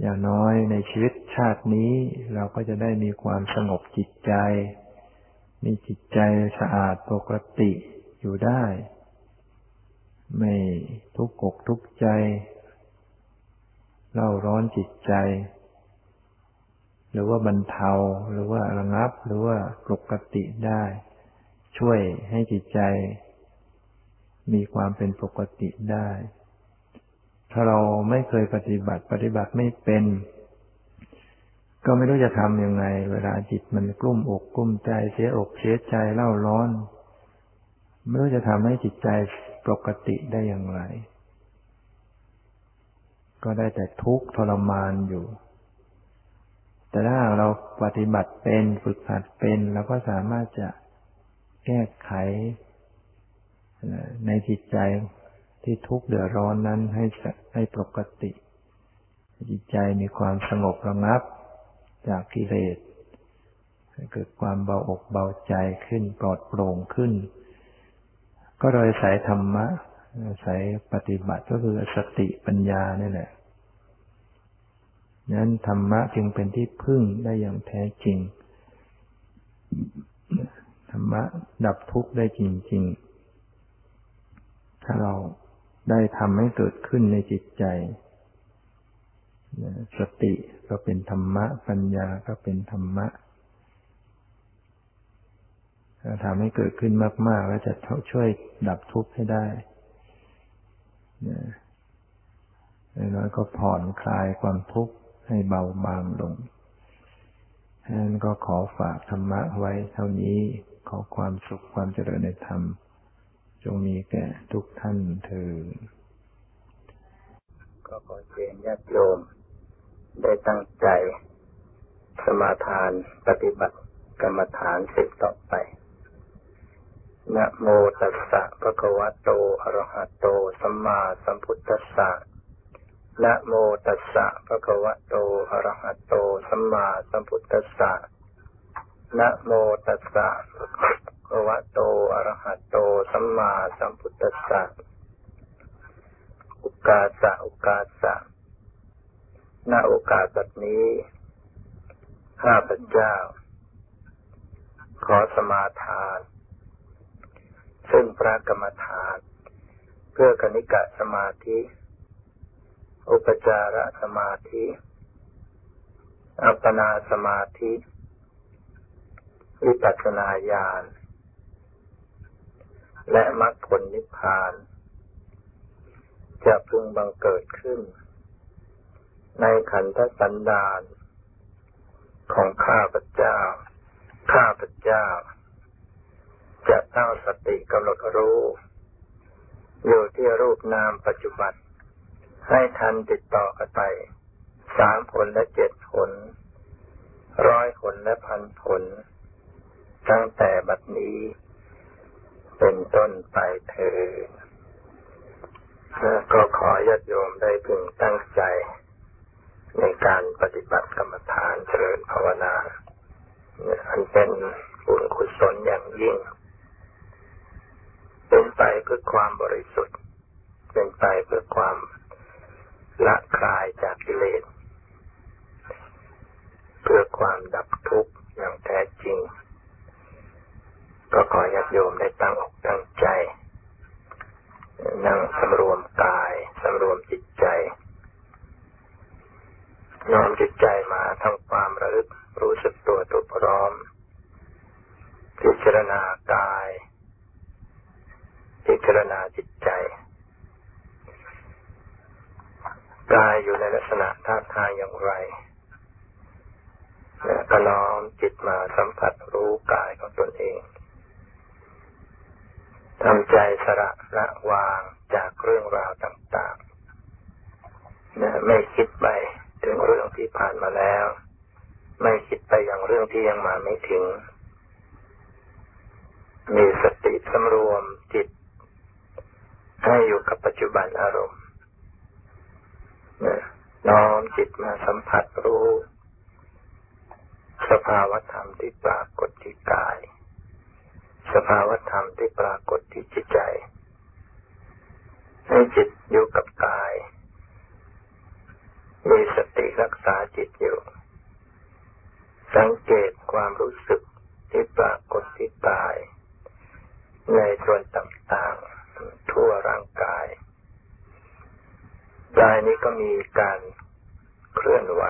อย่างน้อยในชีวิตชาตินี้เราก็จะได้มีความสงบจิตใจ มีจิตใจสะอาดปกติอยู่ได้ ไม่ทุกข์กทุกข์ใจเล่าร้อนจิตใจ หรือว่าบรรเทาหรือว่าระงับหรือว่าปกติได้ ช่วยให้จิตใจ มีความเป็นปกติได้ ถ้าเราไม่เคยปฏิบัติปฏิบัติไม่เป็น ก็ไม่รู้จะทำยังไง เวลาจิตมันกลุ้มอกกลุ้มใจเสียอกเสียใจเล่าร้อน ไม่รู้จะทำให้จิตใจปกติได้อย่างไร ก็ได้แต่ทุกข์ทรมานอยู่ แต่ถ้าเราปฏิบัติเป็นฝึกหัดเป็นเราก็สามารถจะแก้ไขในจิตใจ ที่ทุกข์เดือดร้อนนั้นให้ให้ปกติ จิตใจมีความสงบระงับจากกิเลสเกิดความเบาอกเบาใจขึ้นปลอดโปร่งขึ้น ก็โดยสายธรรมะสายปฏิบัติก็คือสติปัญญานี่แหละนั้นธรรมะจึงเป็นที่พึ่งได้อย่างแท้จริง ธรรมะดับทุกข์ได้จริง ๆ ถ้าเรา ได้ทำให้เกิดขึ้นในจิตใจสติก็เป็นธรรมะ ปัญญาก็เป็นธรรมะถ้าทำให้เกิดขึ้นมากๆแล้วจะช่วยดับทุกข์ให้ได้น้อยก็ผ่อนคลายความทุกข์ให้เบาบางลงฉะนั้นก็ขอฝากธรรมะไว้เท่านี้ ขอความสุขความเจริญในธรรม จงมีแก่ทุกท่านเธอก็ขอเชิญญาติโยมได้ตั้งใจสมาทานปฏิบัติกรรมฐานสิบต่อไป นะโมตัสสะภะคะวะโต อะระหะโต สัมมาสัมพุทธัสสะ นะโมตัสสะภะคะวะโต อะระหะโต สัมมาสัมพุทธัสสะ นะโมตัสสะ วะโต อะระหะโต สัมมาสัมพุทธัสสะ อุกาสะ อุกาสะณโอกาสแบบนี้ ข้าพเจ้า ขอสมาทาน ซึ่งพระกรรมฐาน เพื่อกนิกะสมาธิ อุปจารสมาธิ อัปปนาสมาธิวิปัสสนาญาณ และมรรคผลนิพพาน จะพึงบังเกิดขึ้น ในขันธสันดานของข้าพเจ้า ข้าพเจ้า จะตั้งสติกำหนดรู้ อยู่ที่รูปนามปัจจุบัน ให้ทันติดต่อกันไปสามผลและเจ็ดผล ร้อยผลและพันผล ตั้งแต่บัดนี้ เป็นต้นไปเธอก็ขอญาติโยมได้พึงตั้งใจ ในการปฏิบัติกรรมฐานเจริญภาวนา อันเป็นบุญกุศลอย่างยิ่ง เป็นไปเพื่อความบริสุทธิ์ เป็นไปเพื่อความละคลายจากกิเลส เพื่อความดับทุกข์อย่างแท้จริง ก็ขอญาติโยมได้ตั้งอกตั้งใจ นั่งสำรวมกายสำรวมจิตใจน้อมจิตใจมาทำความระลึกรู้สึกตัวตัวพร้อม พิจารณากาย พิจารณาจิตใจ กายอยู่ในลักษณะท่าทางอย่างไรก็น้อมจิตมาสัมผัสรู้กายของตนเอง ทำใจสระละวางจากเรื่องราวต่างๆนะไม่คิดไปถึงเรื่องที่ผ่านมาแล้ว ไม่คิดไปอย่างเรื่องที่ยังมาไม่ถึง มีสติสำรวมจิต ให้อยู่กับปัจจุบันอารมณ์น้อมจิตมาสัมผัสรู้ สภาวธรรมที่ปรากฏที่กาย สภาวธรรมที่ปรากฏที่จิตใจ ให้จิตอยู่กับกาย มีสติรักษาจิตอยู่ สังเกตความรู้สึกที่ปรากฏที่กาย ในส่วนต่างๆ ทั่วร่างกายกายนี้ก็มีการเคลื่อนไหว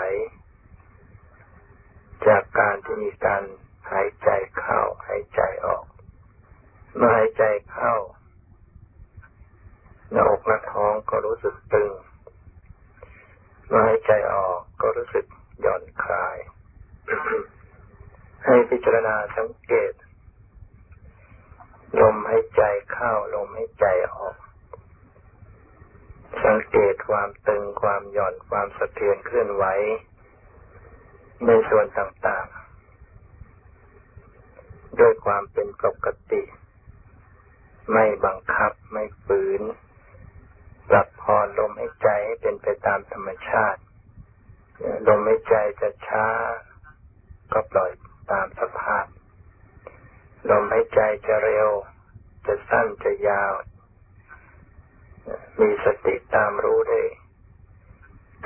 จากการที่มีการหายใจเข้าหายใจออก หายใจเข้าหน้าอกหน้าท้องก็รู้สึกตึงเมื่อหายใจออกก็รู้สึกหย่อนคลาย ให้พิจารณาสังเกต ลมหายใจเข้าลมหายใจออก สังเกตความตึงความหย่อนความสะเทือนเคลื่อนไหวในส่วนต่างๆ ด้วยความเป็นปกติ ไม่บังคับไม่ฝืนปรับพรลมให้ใจให้เป็นไปตามธรรมชาติ ลมให้ใจจะช้า ก็ปล่อยตามสภาพ ลมให้ใจจะเร็ว จะสั้นจะยาว มีสติตามรู้ได้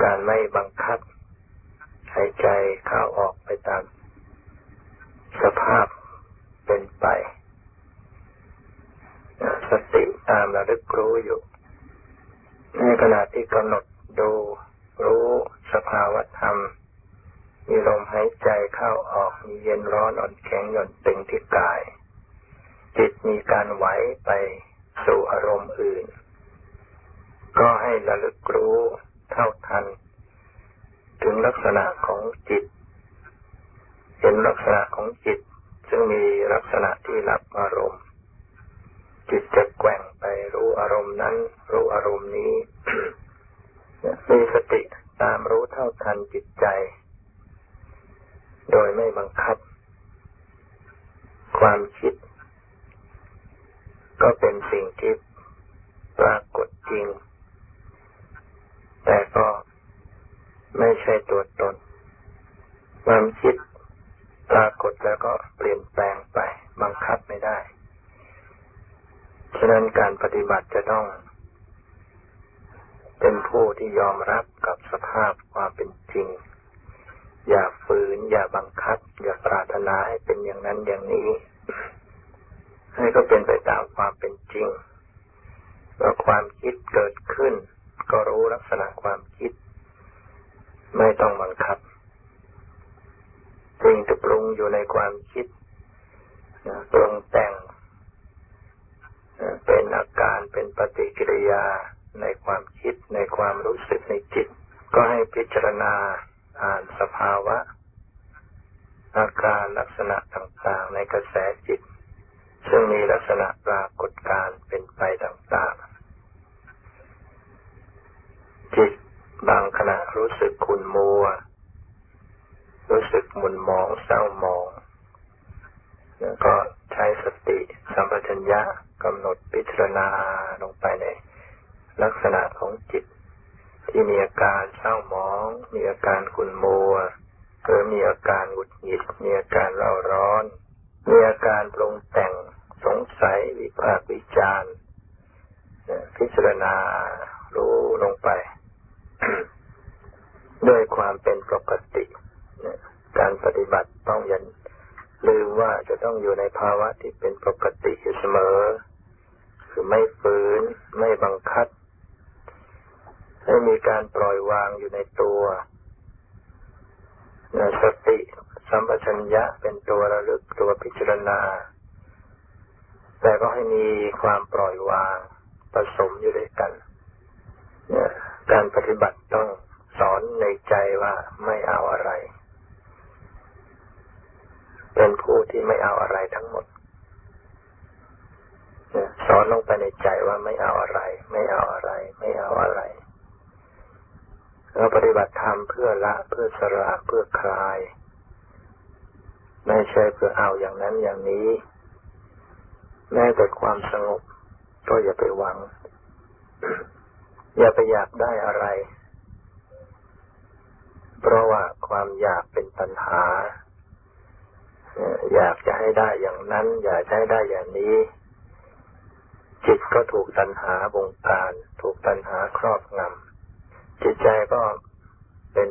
การไม่บังคับหายใจเข้าออกไปตามสภาพเป็นไป สติตามระลึกรู้อยู่ในขณะที่กำหนดดูรู้สภาวะธรรม มีลมหายใจเข้าออกมีเย็นร้อนอ่อนแข็งหย่อนตึงที่กาย จิตมีการไหวไปสู่อารมณ์อื่น ก็ให้ระลึกรู้เท่าทัน ถึงลักษณะของจิต เห็นลักษณะของจิต ซึ่งมีลักษณะที่รับอารมณ์ จิตจะแกว่งไปรู้อารมณ์นั้น รู้อารมณ์นี้มีสติตามรู้เท่าทันจิตใจ โดยไม่บังคับ ความคิด ก็เป็นสิ่งที่ปรากฏจริง แต่ก็ไม่ใช่ตัวตน ความคิดปรากฏแล้วก็เปลี่ยนแปลงไป บังคับไม่ได้ ฉะนั้นการปฏิบัติจะต้อง เป็นผู้ที่ยอมรับกับสภาพความเป็นจริง อย่าฝืน อย่าบังคับ อย่าปรารถนาให้เป็นอย่างนั้นอย่างนี้ ให้ก็เป็นไปตามความเป็นจริงว่าความคิดเกิดขึ้น ก็รู้ลักษณะความคิด ไม่ต้องบังคับสิ่งที่ปรุงอยู่ในความคิดปรุงแต่ง เป็นอาการเป็นปฏิกิริยาในความคิดในความรู้สึกในจิต ก็ให้พิจารณาอ่านสภาวะ อาการลักษณะต่างๆ ในกระแสจิต ซึ่งมีลักษณะปรากฏการเป็นไปต่างๆ จิตบางขณะรู้สึกขุ่นมัว รู้สึกหมุนมองเศร้ามอง แล้วก็ใช้สติสัมปชัญญะ กำหนดพิจารณาลงไปในลักษณะของจิต ที่มีอาการเศร้าหมอง มีอาการขุ่นมัวหรือมีอาการหงุดหงิด มีอาการเร่าร้อน มีอาการปรุงแต่งสงสัยวิพากษ์วิจารณ์พิจารณารู้ลงไป ด้วยความเป็นปกติการปฏิบัติต้องยันลืมว่าจะต้องอยู่ในภาวะที่เป็นปกติอยู่เสมอ คือไม่ฝืน ไม่บังคับ ให้มีการปล่อยวางอยู่ในตัวสติสัมปชัญญะเป็นตัวระลึกตัวพิจารณา แต่ก็ให้มีความปล่อยวางผสมอยู่ด้วยกันการปฏิบัติต้องสอนในใจว่าไม่เอาอะไร เป็นผู้ที่ไม่เอาอะไรทั้งหมด อนลงไปในใจว่าไม่เอาอะไร ไม่เอาอะไร ไม่เอาอะไร เราปฏิบัติธรรมเพื่อละเพื่อสละเพื่อคลาย ไม่ใช่เพื่อเอาอย่างนั้นอย่างนี้ แม้แต่ความสงบก็อย่าไปหวัง อย่าไปอยากได้อะไร เพราะว่าความอยากเป็นปัญหาอยากจะให้ได้อย่างนั้น อยากให้ได้อย่างนี้ จิตก็ถูกตัณหาบงการ ถูกตัณหาครอบงำจิตใจก็เป็น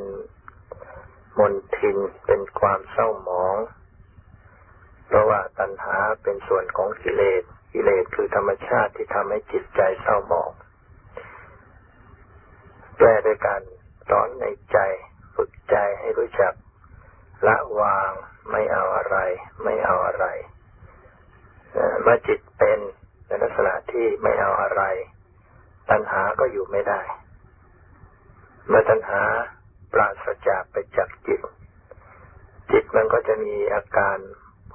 มนทินเป็นความเศร้าหมอง เพราะว่าตัณหาเป็นส่วนของกิเลสกิเลสคือธรรมชาติที่ทำให้จิตใจเศร้าหมองแก้ด้วยการสอนในใจฝึกใจให้รู้จัก ละวางไม่เอาอะไร ไม่เอาอะไรเมื่อจิตเป็น ในลักษณะที่ไม่เอาอะไร ตัณหาก็อยู่ไม่ได้ เมื่อตัณหาปราศจากไปจากจิต จิตมันก็จะมีอาการ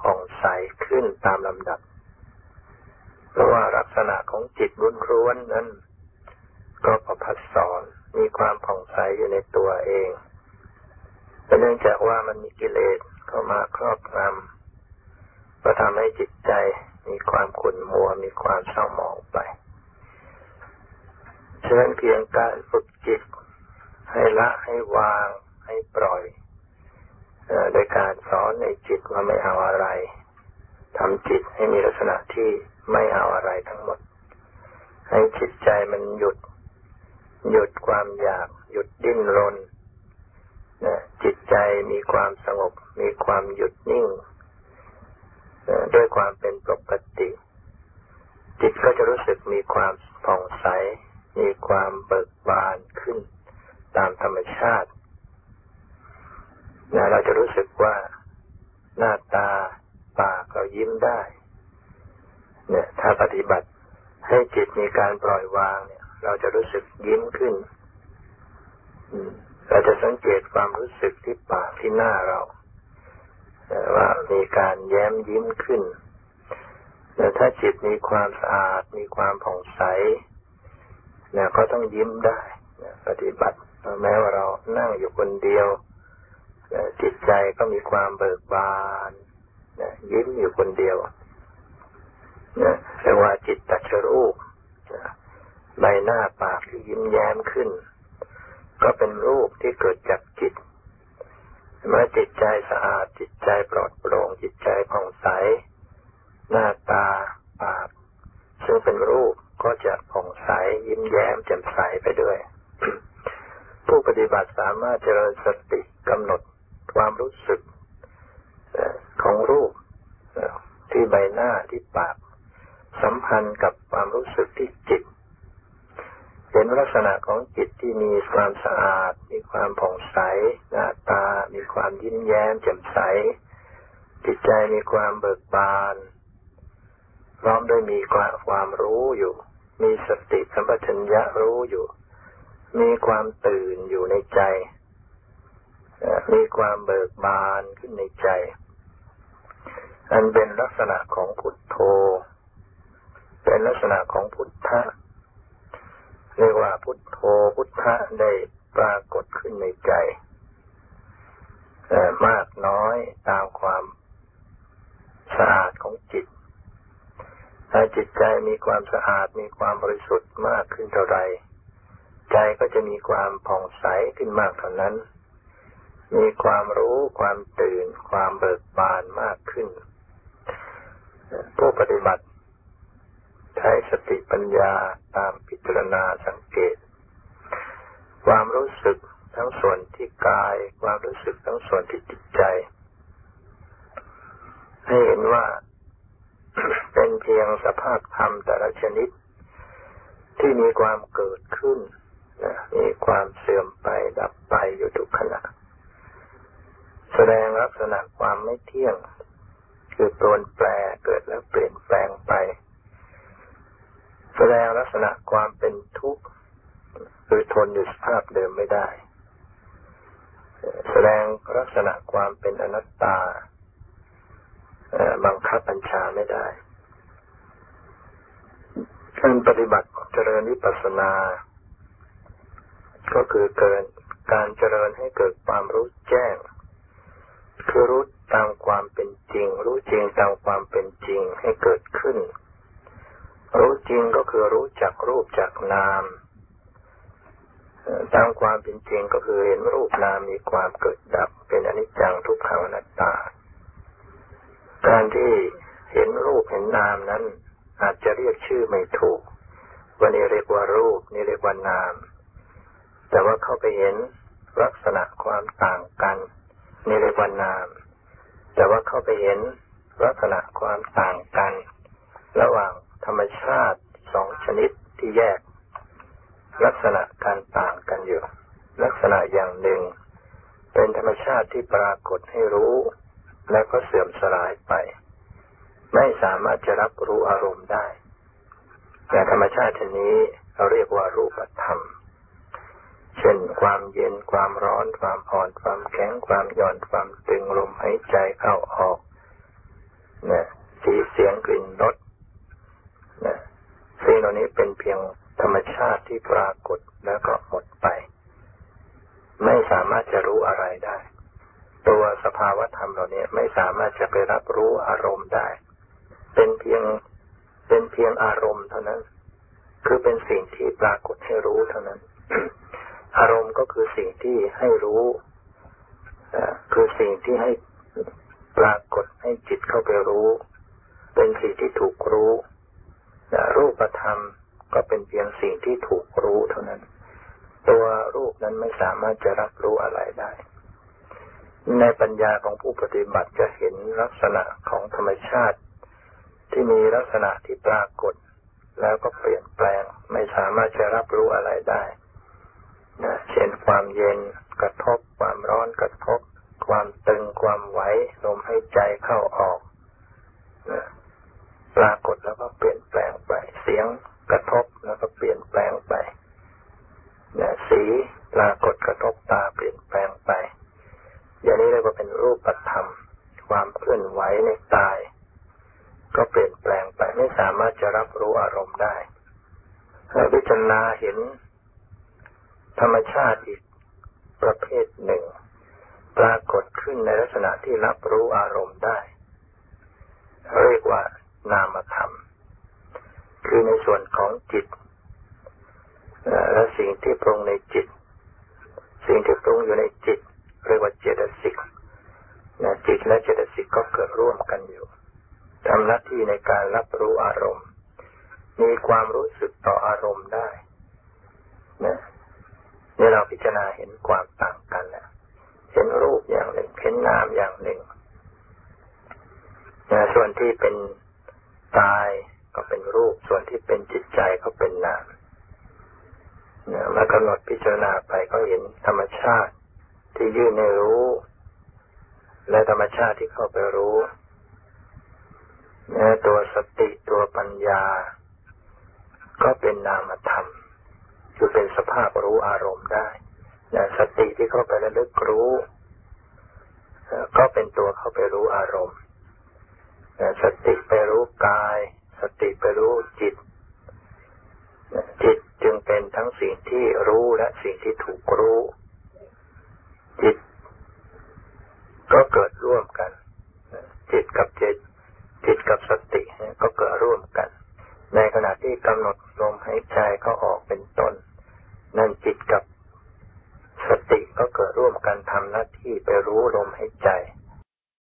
ผ่องใสขึ้นตามลำดับ เพราะว่าลักษณะของจิตร้วนนั้น ก็ประพัดสอนมีความผ่องใสอยู่ในตัวเองแต่เนื่องจากว่ามันมีกิเลสเข้ามาครอบงำก็ทำให้จิตใจ มีความขุ่นมัว มีความเศร้าหมองไป ฉะนั้นเพียงการฝึกจิต ให้ละให้วางให้ปล่อยโดยการสอนในจิตว่าไม่เอาอะไรทำจิตให้มีลักษณะที่ไม่เอาอะไรทั้งหมด ให้จิตใจมันหยุด หยุดความอยาก หยุดดิ้นรนนะจิตใจมีความสงบ มีความหยุดนิ่ง ด้วยความเป็นปกติ จิตก็จะรู้สึกมีความผ่องใส มีความเบิกบานขึ้น ตามธรรมชาตินะเราจะรู้สึกว่าหน้าตาปากเรายิ้มได้ เนี่ย ถ้าปฏิบัติให้จิตมีการปล่อยวางเนี่ย เราจะรู้สึกยิ้มขึ้นเราจะสังเกตความรู้สึกที่ปากที่หน้าเรา ว่ามีการแย้มยิ้มขึ้น แต่ถ้าจิตมีความสะอาด มีความผ่องใสเนี่ยก็ต้องยิ้มได้ปฏิบัติแม้ว่าเรานั่งอยู่คนเดียวจิตใจก็มีความเบิกบานยิ้มอยู่คนเดียวเรียกว่าจิตตัชรูปใบหน้าปากที่ยิ้มแย้มขึ้น ก็เป็นรูปที่เกิดจากจิต เมื่อจิตใจสะอาดจิตใจปลอดโปร่งจิตใจผ่องใส หน้าตาปาก ซึ่งเป็นรูปก็จะผ่องใสยิ้มแย้มแจ่มใสไปด้วย ผู้ปฏิบัติสามารถเจริญสติกำหนดความรู้สึกของรูปที่ใบหน้าที่ปาก สัมพันธ์กับความรู้สึกที่จิต เห็นลักษณะของจิตที่มีความสะอาด มีความผ่องใสหน้าตา มีความยิ้มแย้มแจ่มใส จิตใจมีความเบิกบาน พร้อมด้วยมีความรู้อยู่ มีสติสัมปชัญญะรู้อยู่ มีความตื่นอยู่ในใจ มีความเบิกบานขึ้นในใจ อันเป็นลักษณะของพุทโธ เป็นลักษณะของพุทธะ เรียกว่าพุทโธพุทธะได้ปรากฏขึ้นในใจมากน้อยตามความสะอาดของจิต ถ้าจิตใจมีความสะอาดมีความบริสุทธิ์มากขึ้นเท่าไรใจก็จะมีความผ่องใสขึ้นมากเท่านั้น มีความรู้ความตื่น ความเบิกบานมากขึ้น ผู้ปฏิบัติ ใช้สติปัญญาตามพิจารณาสังเกต ความรู้สึกทั้งส่วนที่กาย ความรู้สึกทั้งส่วนที่จิตใจ ให้เห็นว่าเป็นเพียงสภาพธรรมแต่ละชนิด ที่มีความเกิดขึ้นนะมีความเสื่อมไปดับไปอยู่ทุกขณะ แสดงลักษณะความไม่เที่ยง คือโปรนแปรเกิดแล้วเปลี่ยนแปลงไป แสดงลักษณะความเป็นทุกข์คือทนอยู่สภาพเดิมไม่ได้ แสดงลักษณะความเป็นอนัตตาบังคับบัญชาไม่ได้การปฏิบัติเจริญวิปัสสนา ก็คือเกินการเจริญให้เกิดความรู้แจ้ง คือรู้ตามความเป็นจริง รู้จริงตามความเป็นจริงให้เกิดขึ้น รู้จริงก็คือรู้จักรูปจักนามตามความเป็นจริงก็คือเห็นรูปนามมีความเกิดดับ เป็นอนิจจังทุกขังอนัตตา การที่เห็นรูปเห็นนามนั้น อาจจะเรียกชื่อไม่ถูก วันนี้เรียกว่ารูปนี่เรียกว่านาม แต่ว่าเข้าไปเห็นลักษณะความต่างกันนี่เรียกว่านาม แต่ว่าเข้าไปเห็นลักษณะความต่างกัน ระหว่าง ธรรมชาติสองชนิดที่แยก ลักษณะการต่างกันอยู่ ลักษณะอย่างหนึ่ง เป็นธรรมชาติที่ปรากฏให้รู้ แล้วก็เสื่อมสลายไป ไม่สามารถจะรับรู้อารมณ์ได้ แต่ธรรมชาติชนี้เราเรียกว่ารูปธรรม เช่น ความเย็นความร้อน ความอ่อน ความแข็ง ความหย่อนความตึงลมหายใจเข้าออกเนะสีเสียงกลิ่นรส นะสิ่งเหล่านี้เป็นเพียงธรรมชาติที่ปรากฏแล้วก็หมดไป ไม่สามารถจะรู้อะไรได้ ตัวสภาวธรรมเหล่านี้ไม่สามารถจะไปรับรู้อารมณ์ได้ เป็นเพียงเป็นเพียงอารมณ์เท่านั้น คือเป็นสิ่งที่ปรากฏให้รู้เท่านั้น อารมณ์ก็คือสิ่งที่ให้รู้คือสิ่งที่ให้ปรากฏให้จิตเข้าไปรู้ เป็นสิ่งที่ถูกรู้ รูปธรรมก็เป็นเพียงสิ่งที่ถูกรู้เท่านั้น ตัวรูปนั้นไม่สามารถจะรับรู้อะไรได้ ในปัญญาของผู้ปฏิบัติจะเห็นลักษณะของธรรมชาติ ที่มีลักษณะที่ปรากฏ แล้วก็เปลี่ยนแปลงไม่สามารถจะรับรู้อะไรได้นะเช่นความเย็นกระทบ ความร้อนกระทบ ความตึงความไหวลมให้ใจเข้าออกนะ ปรากฏแล้วก็เปลี่ยนแปลงไป เสียงกระทบแล้วก็เปลี่ยนแปลงไปนะสีปรากฏกระทบตาเปลี่ยนแปลงไป อย่างนี้เรียกว่าเป็นรูปธรรม ความเคลื่อนไหวในตาย ก็เปลี่ยนแปลงไปไม่สามารถจะรับรู้อารมณ์ได้พิจารณาเห็น ธรรมชาติอีกประเภทหนึ่ง ปรากฏขึ้นในลักษณะที่รับรู้อารมณ์ได้ เรียกว่า นามธรรม คือในส่วนของจิตและสิ่งที่ปรุงในจิต สิ่งที่ปรุงอยู่ในจิตเรียกว่าเจตสิกนะจิตและเจตสิกก็เกิดร่วมกันอยู่ทำหน้าที่ในการรับรู้อารมณ์ มีความรู้สึกต่ออารมณ์ได้นะนี่เราพิจารณาเห็นความต่างกันแล้วเห็นรูปอย่างหนึ่งเห็นนามอย่างหนึ่งนะส่วนที่เป็น กายก็เป็นรูป ส่วนที่เป็นจิตใจก็เป็นนามเนี่ยมากำหนดพิจารณาไปก็เห็นธรรมชาติที่ยื่นในรู้ และธรรมชาติที่เข้าไปรู้เนี่ยตัวสติตัวปัญญา ก็เป็นนามธรรม คือเป็นสภาพรู้อารมณ์ได้เนี่ยสติที่เข้าไประลึกรู้ ก็เป็นตัวเข้าไปรู้อารมณ์ สติไปรู้กาย สติไปรู้จิต จิตจึงเป็นทั้งสิ่งที่รู้และสิ่งที่ถูกรู้ จิต ก็เกิดร่วมกัน จิตกับจิต จิตกับสติก็เกิดร่วมกัน ในขณะที่กำหนดลมหายใจเข้าออกเป็นต้น นั่นจิตกับสติก็เกิดร่วมกันทำหน้าที่ไปรู้ลมหายใจ